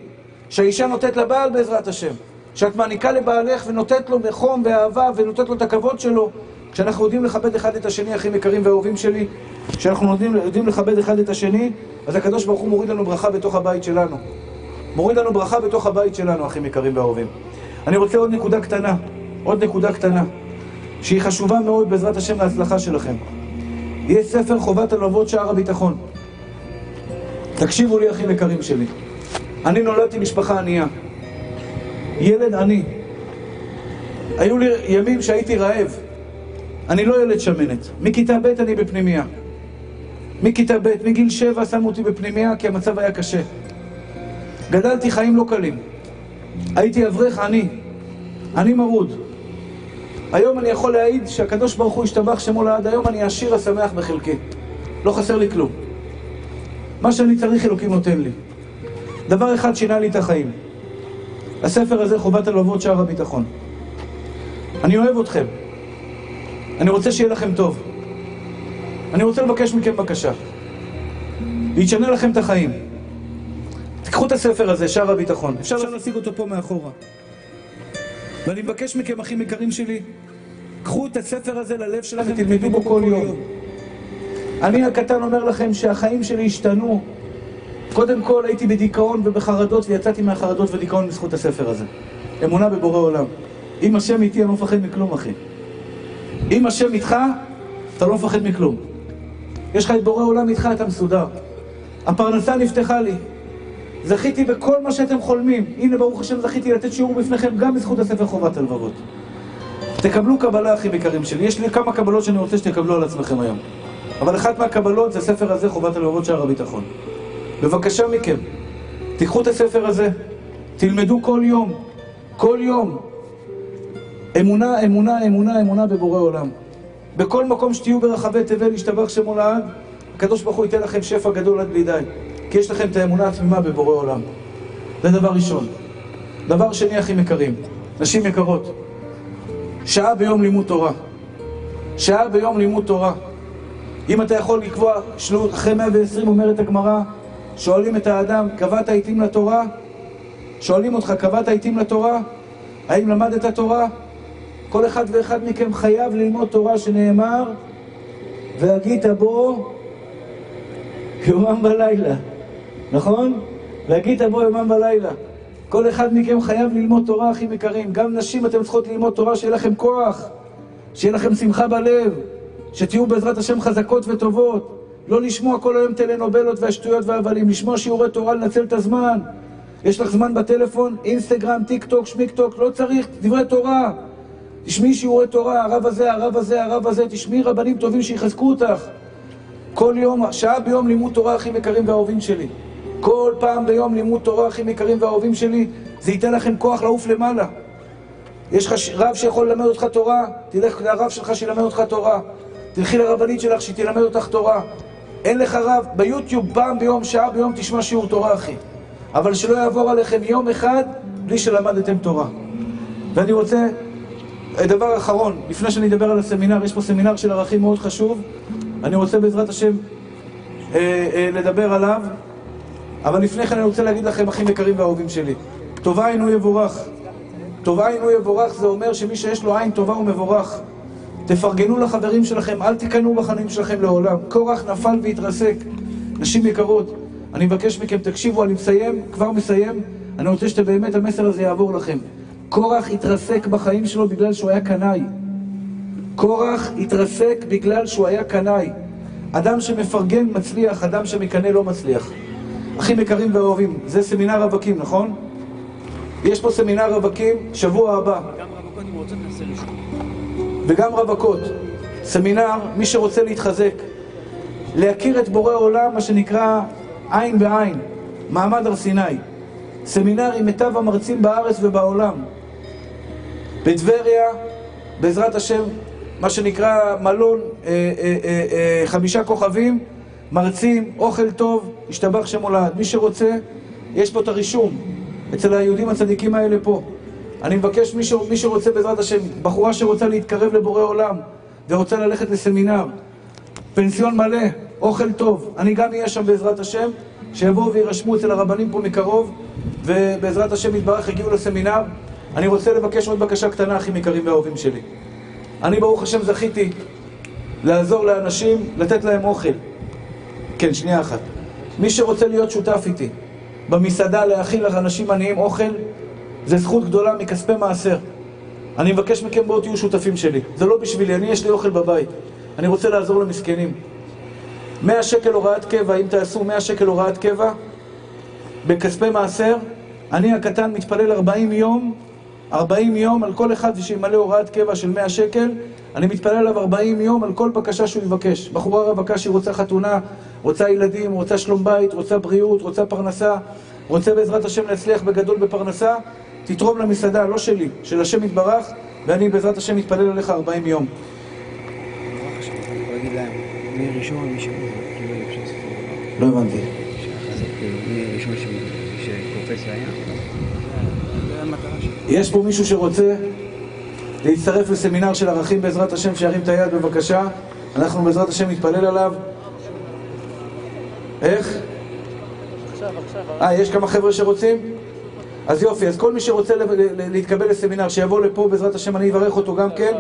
שהאישה נותנת לבעל בעזרת השם. שאת מעניקה לבעלך ונותנת לו בחום ואהבה ונותנת לו את הכבוד שלו. כשאנחנו יודעים לכבד אחד את השני, אחים יקרים ואהובים שלי, כשאנחנו יודעים, יודעים לכבד אחד את השני, אז הקדוש ברוך הוא מוריד לנו ברכה בתוך הבית שלנו. מוריד לנו ברכה בתוך הבית שלנו, אחים יקרים ואהובים. אני רוצה עוד נקודה קטנה, עוד נקודה קטנה, שהיא חשובה מאוד בעזרת השם להצלחה שלכם. יש ספר חובת הלוות שער הביטחון. תקשיבו לי, אחים יקרים שלי. אני נולדתי משפחה ענייה. ילד עני. היו לי ימים שהייתי רעב. אני לא ילד שמנת. מכיתה ב' אני בפנימייה. מכיתה ב', מגיל שבע שמו אותי בפנימייה כי המצב היה קשה. גדלתי חיים לא קלים. הייתי אברך עני. עני מרוד. היום אני יכול להעיד שהקדוש ברוך הוא השתבח שמו לעד היום אני עשיר השמח בחלקי. לא חסר לי כלום. מה שאני צריך אלוקים נותן לי. דבר אחד שינה לי את החיים. הספר הזה, חובת הלוות שער הביטחון. אני אוהב אתכם. אני רוצה שיהיה לכם טוב. אני רוצה לבקש מכם בקשה. וישנה לכם את החיים. תיקחו את הספר הזה, שער הביטחון. אפשר להשיג אותו פה מאחורה. ואני מבקש מכם, אחים יקרים שלי, קחו את הספר הזה ללב שלכם ותלמדו בו כל יום. אני הקטן אומר לכם שהחיים שלי השתנו. קודם כל הייתי בדיכאון ובחרדות ויצאתי מהחרדות ודיכאון בזכות הספר הזה. אמונה בבורא עולם. אם השם איתי, אני לא מפחד מכלום, אחי. אם השם איתך, אתה לא מפחד מכלום. יש לך את בורא עולם איתך, אתה מסודר. הפרנסה נפתחה לי. זכיתי בכל מה שאתם חולמים. הנה, ברוך השם, זכיתי לתת שיעור בפניכם גם בזכות הספר חובת הלבבות. תקבלו קבלה, אחים יקרים שלי. יש לי כמה קבלות שאני רוצה שתקבלו על עצמכם היום. אבל אחת מהקבלות זה הספר הזה, חובת הלאורות שער הביטחון. בבקשה מכם, תיקחו את הספר הזה, תלמדו כל יום, כל יום. אמונה, אמונה, אמונה, אמונה בבורא עולם. בכל מקום שתהיו ברחבי תבל, ישתבח שמו לעד, הקדוש ברוך הוא ייתן לכם שפע גדול עד בלי די. כי יש לכם את האמונה התמימה בבורא עולם. זה דבר ראשון. דבר שני, אחים יקרים, נשים יקרות, שעה ביום לימוד תורה. שעה ביום לימוד תורה. אם אתה יכול לקבוע, שלו, אחרי 120 אומרת הגמרא, שואלים את האדם, קבעת עיתים לתורה? שואלים אותך, קבעת עיתים לתורה? האם למדת תורה? כל אחד ואחד מכם חייב ללמוד תורה שנאמר, והגית בו יומם ולילה. נכון? והגית בו יומם ולילה. כל אחד מכם חייב ללמוד תורה, אחים יקרים. גם נשים אתם צריכות ללמוד תורה, שיהיה לכם כוח, שיהיה לכם שמחה בלב, שתהיו בעזרת השם חזקות וטובות. לא לשמוע כל היום טלנובלות והשטויות והבלים, לשמוע שיעורי תורה, לנצל את הזמן. יש לך זמן בטלפון, אינסטגרם, טיק טוק, שמיקטוק, לא צריך, דברי תורה. תשמעי שיעורי תורה, הרב הזה, הרב הזה, הרב הזה, תשמעי רבנים טובים שיחזקו אותך. כל יום, שעה ביום לימוד תורה, אחים יקרים ואהובים שלי. כל פעם ביום לימוד תורה, אחים יקרים ואהובים שלי, זה ייתן לכם כוח לעוף למעלה. יש לך רב שיכול ללמד אותך תורה, תלך לרב שלך שילמד אותך תורה. תלכי לרבנית שלך שתלמד אותך תורה. אין לך רב, ביוטיוב פעם ביום, שעה ביום תשמע שיעור תורה, אחי. אבל שלא יעבור עליכם יום אחד בלי שלמדתם תורה. ואני רוצה, דבר אחרון, לפני שאני אדבר על הסמינר, יש פה סמינר של ערכים מאוד חשוב. אני רוצה בעזרת השם אה, אה, לדבר עליו, אבל לפני כן אני רוצה להגיד לכם, אחים יקרים ואהובים שלי, טובה אינו יבורך. טובה אינו יבורך זה אומר שמי שיש לו עין טובה הוא מבורך. תפרגנו לחברים שלכם, אל תיכנעו בחיים שלכם לעולם. קורח נפל והתרסק. נשים יקרות, אני מבקש מכם, תקשיבו, אני מסיים, כבר מסיים. אני רוצה שבאמת המסר הזה יעבור לכם. קורח התרסק בחיים שלו בגלל שהוא היה קנאי. קורח התרסק בגלל שהוא היה קנאי. אדם שמפרגן מצליח, אדם שמקנא לא מצליח. אחים יקרים ואוהבים, זה סמינר רווקים, נכון? יש פה סמינר רווקים, שבוע הבא. וגם רווקות. סמינר, מי שרוצה להתחזק, להכיר את בורא עולם, מה שנקרא עין בעין, מעמד הר סיני. סמינר עם מיטב המרצים בארץ ובעולם. בטבריה, בעזרת השם, מה שנקרא מלון אה, אה, אה, אה, חמישה כוכבים, מרצים, אוכל טוב, השתבח שם הולד. מי שרוצה, יש פה את הרישום, אצל היהודים הצדיקים האלה פה. אני מבקש, מי, ש... מי שרוצה בעזרת השם, בחורה שרוצה להתקרב לבורא עולם ורוצה ללכת לסמינר, פנסיון מלא, אוכל טוב, אני גם אהיה שם בעזרת השם, שיבואו ויירשמו אצל הרבנים פה מקרוב, ובעזרת השם יתברך יגיעו לסמינר. אני רוצה לבקש עוד בקשה קטנה, אחים יקרים ואהובים שלי. אני ברוך השם זכיתי לעזור לאנשים, לתת להם אוכל. כן, שנייה אחת. מי שרוצה להיות שותף איתי במסעדה להאכיל לאנשים עניים אוכל, זה זכות גדולה מכספי מעשר. אני מבקש מכם בואו תהיו שותפים שלי. זה לא בשבילי, אני יש לי אוכל בבית. אני רוצה לעזור למסכנים. 100 שקל הוראת קבע, אם תעשו 100 שקל הוראת קבע, בכספי מעשר, אני הקטן מתפלל 40 יום, 40 יום על כל אחד שימלא הוראת קבע של 100 שקל, אני מתפלל עליו 40 יום על כל בקשה שהוא יבקש. בחורה רווקה שהיא רוצה חתונה, רוצה ילדים, רוצה שלום בית, רוצה בריאות, רוצה פרנסה, רוצה בעזרת השם להצליח בגדול בפרנסה, תתרום למסעדה, לא שלי, של השם יתברך, ואני בעזרת השם מתפלל עליך 40 יום. נורא חשוב, אני יכול להגיד להם, מי ראשון, מי שני, כאילו אפשר לעשות לא הבנתי. לחזק, כאילו, מי ראשון ש- שפרופסיה היה. זה המטרה שלי. יש פה מישהו שרוצה להצטרף לסמינר של ערכים בעזרת השם, שירים את היד בבקשה. אנחנו בעזרת השם נתפלל עליו. איך? אה, יש כמה חבר'ה שרוצים? אז יופי, אז כל מי שרוצה להתקבל לסמינר, שיבוא לפה בעזרת השם, אני אברך אותו גם כן.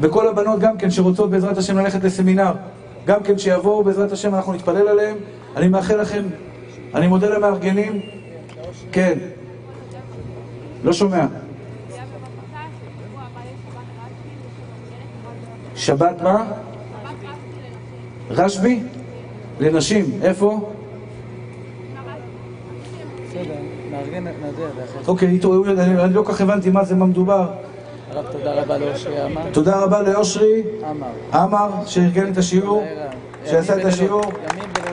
וכל הבנות גם כן שרוצות בעזרת השם ללכת לסמינר, גם כן שיבואו בעזרת השם, אנחנו נתפלל עליהם. אני מאחל לכם, אני מודה למארגנים. כן. לא שומע. שבת מה? רשב"י? לנשים. איפה? אוקיי, התעוררו, אני לא כל כך הבנתי מה זה, מה מדובר. הרב, תודה רבה לאושרי עמר. תודה רבה לאושרי עמר. עמר, שארגן את השיעור, שעשה את השיעור.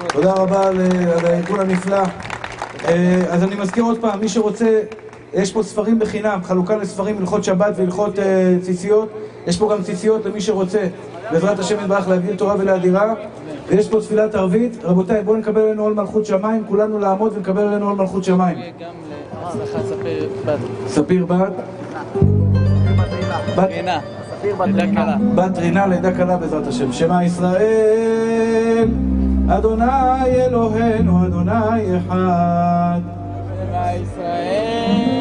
תודה רבה על על הארגון הנפלא. אה, אז אני מזכיר עוד פעם, מי שרוצה, יש פה ספרים בחינם, חלוקה לספרים, הלכות שבת והלכות אה, ציציות. יש פה גם ציציות למי שרוצה, בעזרת השם יתברך להגדיל תורה ולאדירה. ויש פה תפילת ערבית. רבותיי, בואו נקבל עלינו עול מלכות שמיים, כולנו לעמוד ונקבל עלינו עול מלכות שמיים. להצלחת ספיר בת. ספיר בת. רינה. בת רינה לידה קלה בעזרת השם. שמע ישראל, אדוני אלוהינו, אדוני אחד. שמע ישראל,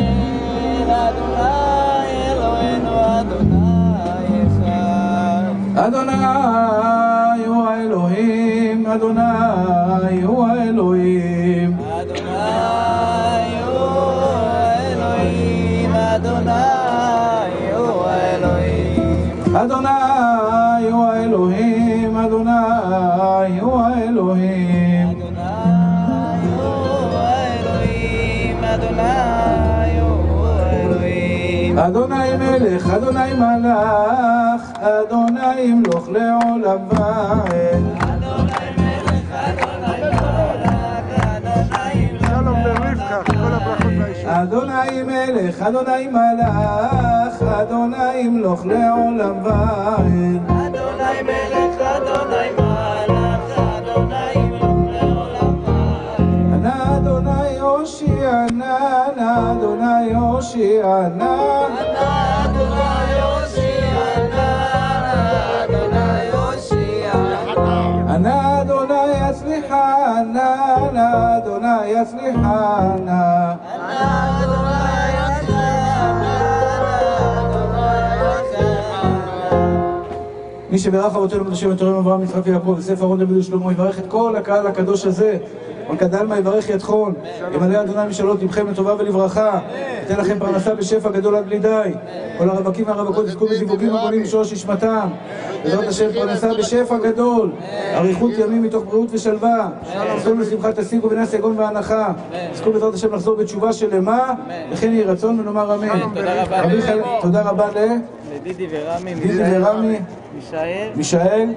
אדוני אלוהינו, אדוני אחד. אדוני הוא האלוהים, אדוני הוא האלוהים. אדוני הוא האלוהים, אדוני הוא האלוהים. האלוהים. אדוני מלך, אדוני מלך, אדוני ימלוך לעולם ועד. אדוני מלך, אדוני מלך, אדוני מלך, אדוני מלך, אדוני ימלוך לעולם ועד. אדוני מלך, אדוני מלך, אדוני ימלוך אדוני הושיע, נא נא אדוני הושיע, נא אדוני אדוני הושיע. נא אדוני אדוני יצליחה, נא מי שברך אבותינו קדושים את הורים אברהם יצחק ויעקב וספר ארון דוד ושלמה יברך את כל הקהל הקדוש הזה ולכד עלמא יברך ידכון ימלא אדוני משאלות לבכם לטובה ולברכה ייתן לכם פרנסה בשפע גדול עד בלי די כל הרווקים והרווקות יזכו בזיווגים ובונים בשורש נשמתם בעזרת השם פרנסה בשפע גדול אריכות ימים מתוך בריאות ושלווה יזכו לשמחה תשיגו ונס יגון והנחה יזכו בעזרת השם לחזור בתשובה שלמה וכן יהי רצון ונאמר אמן. תודה רבה. ל... לדידי ורמי, מישאל מישאל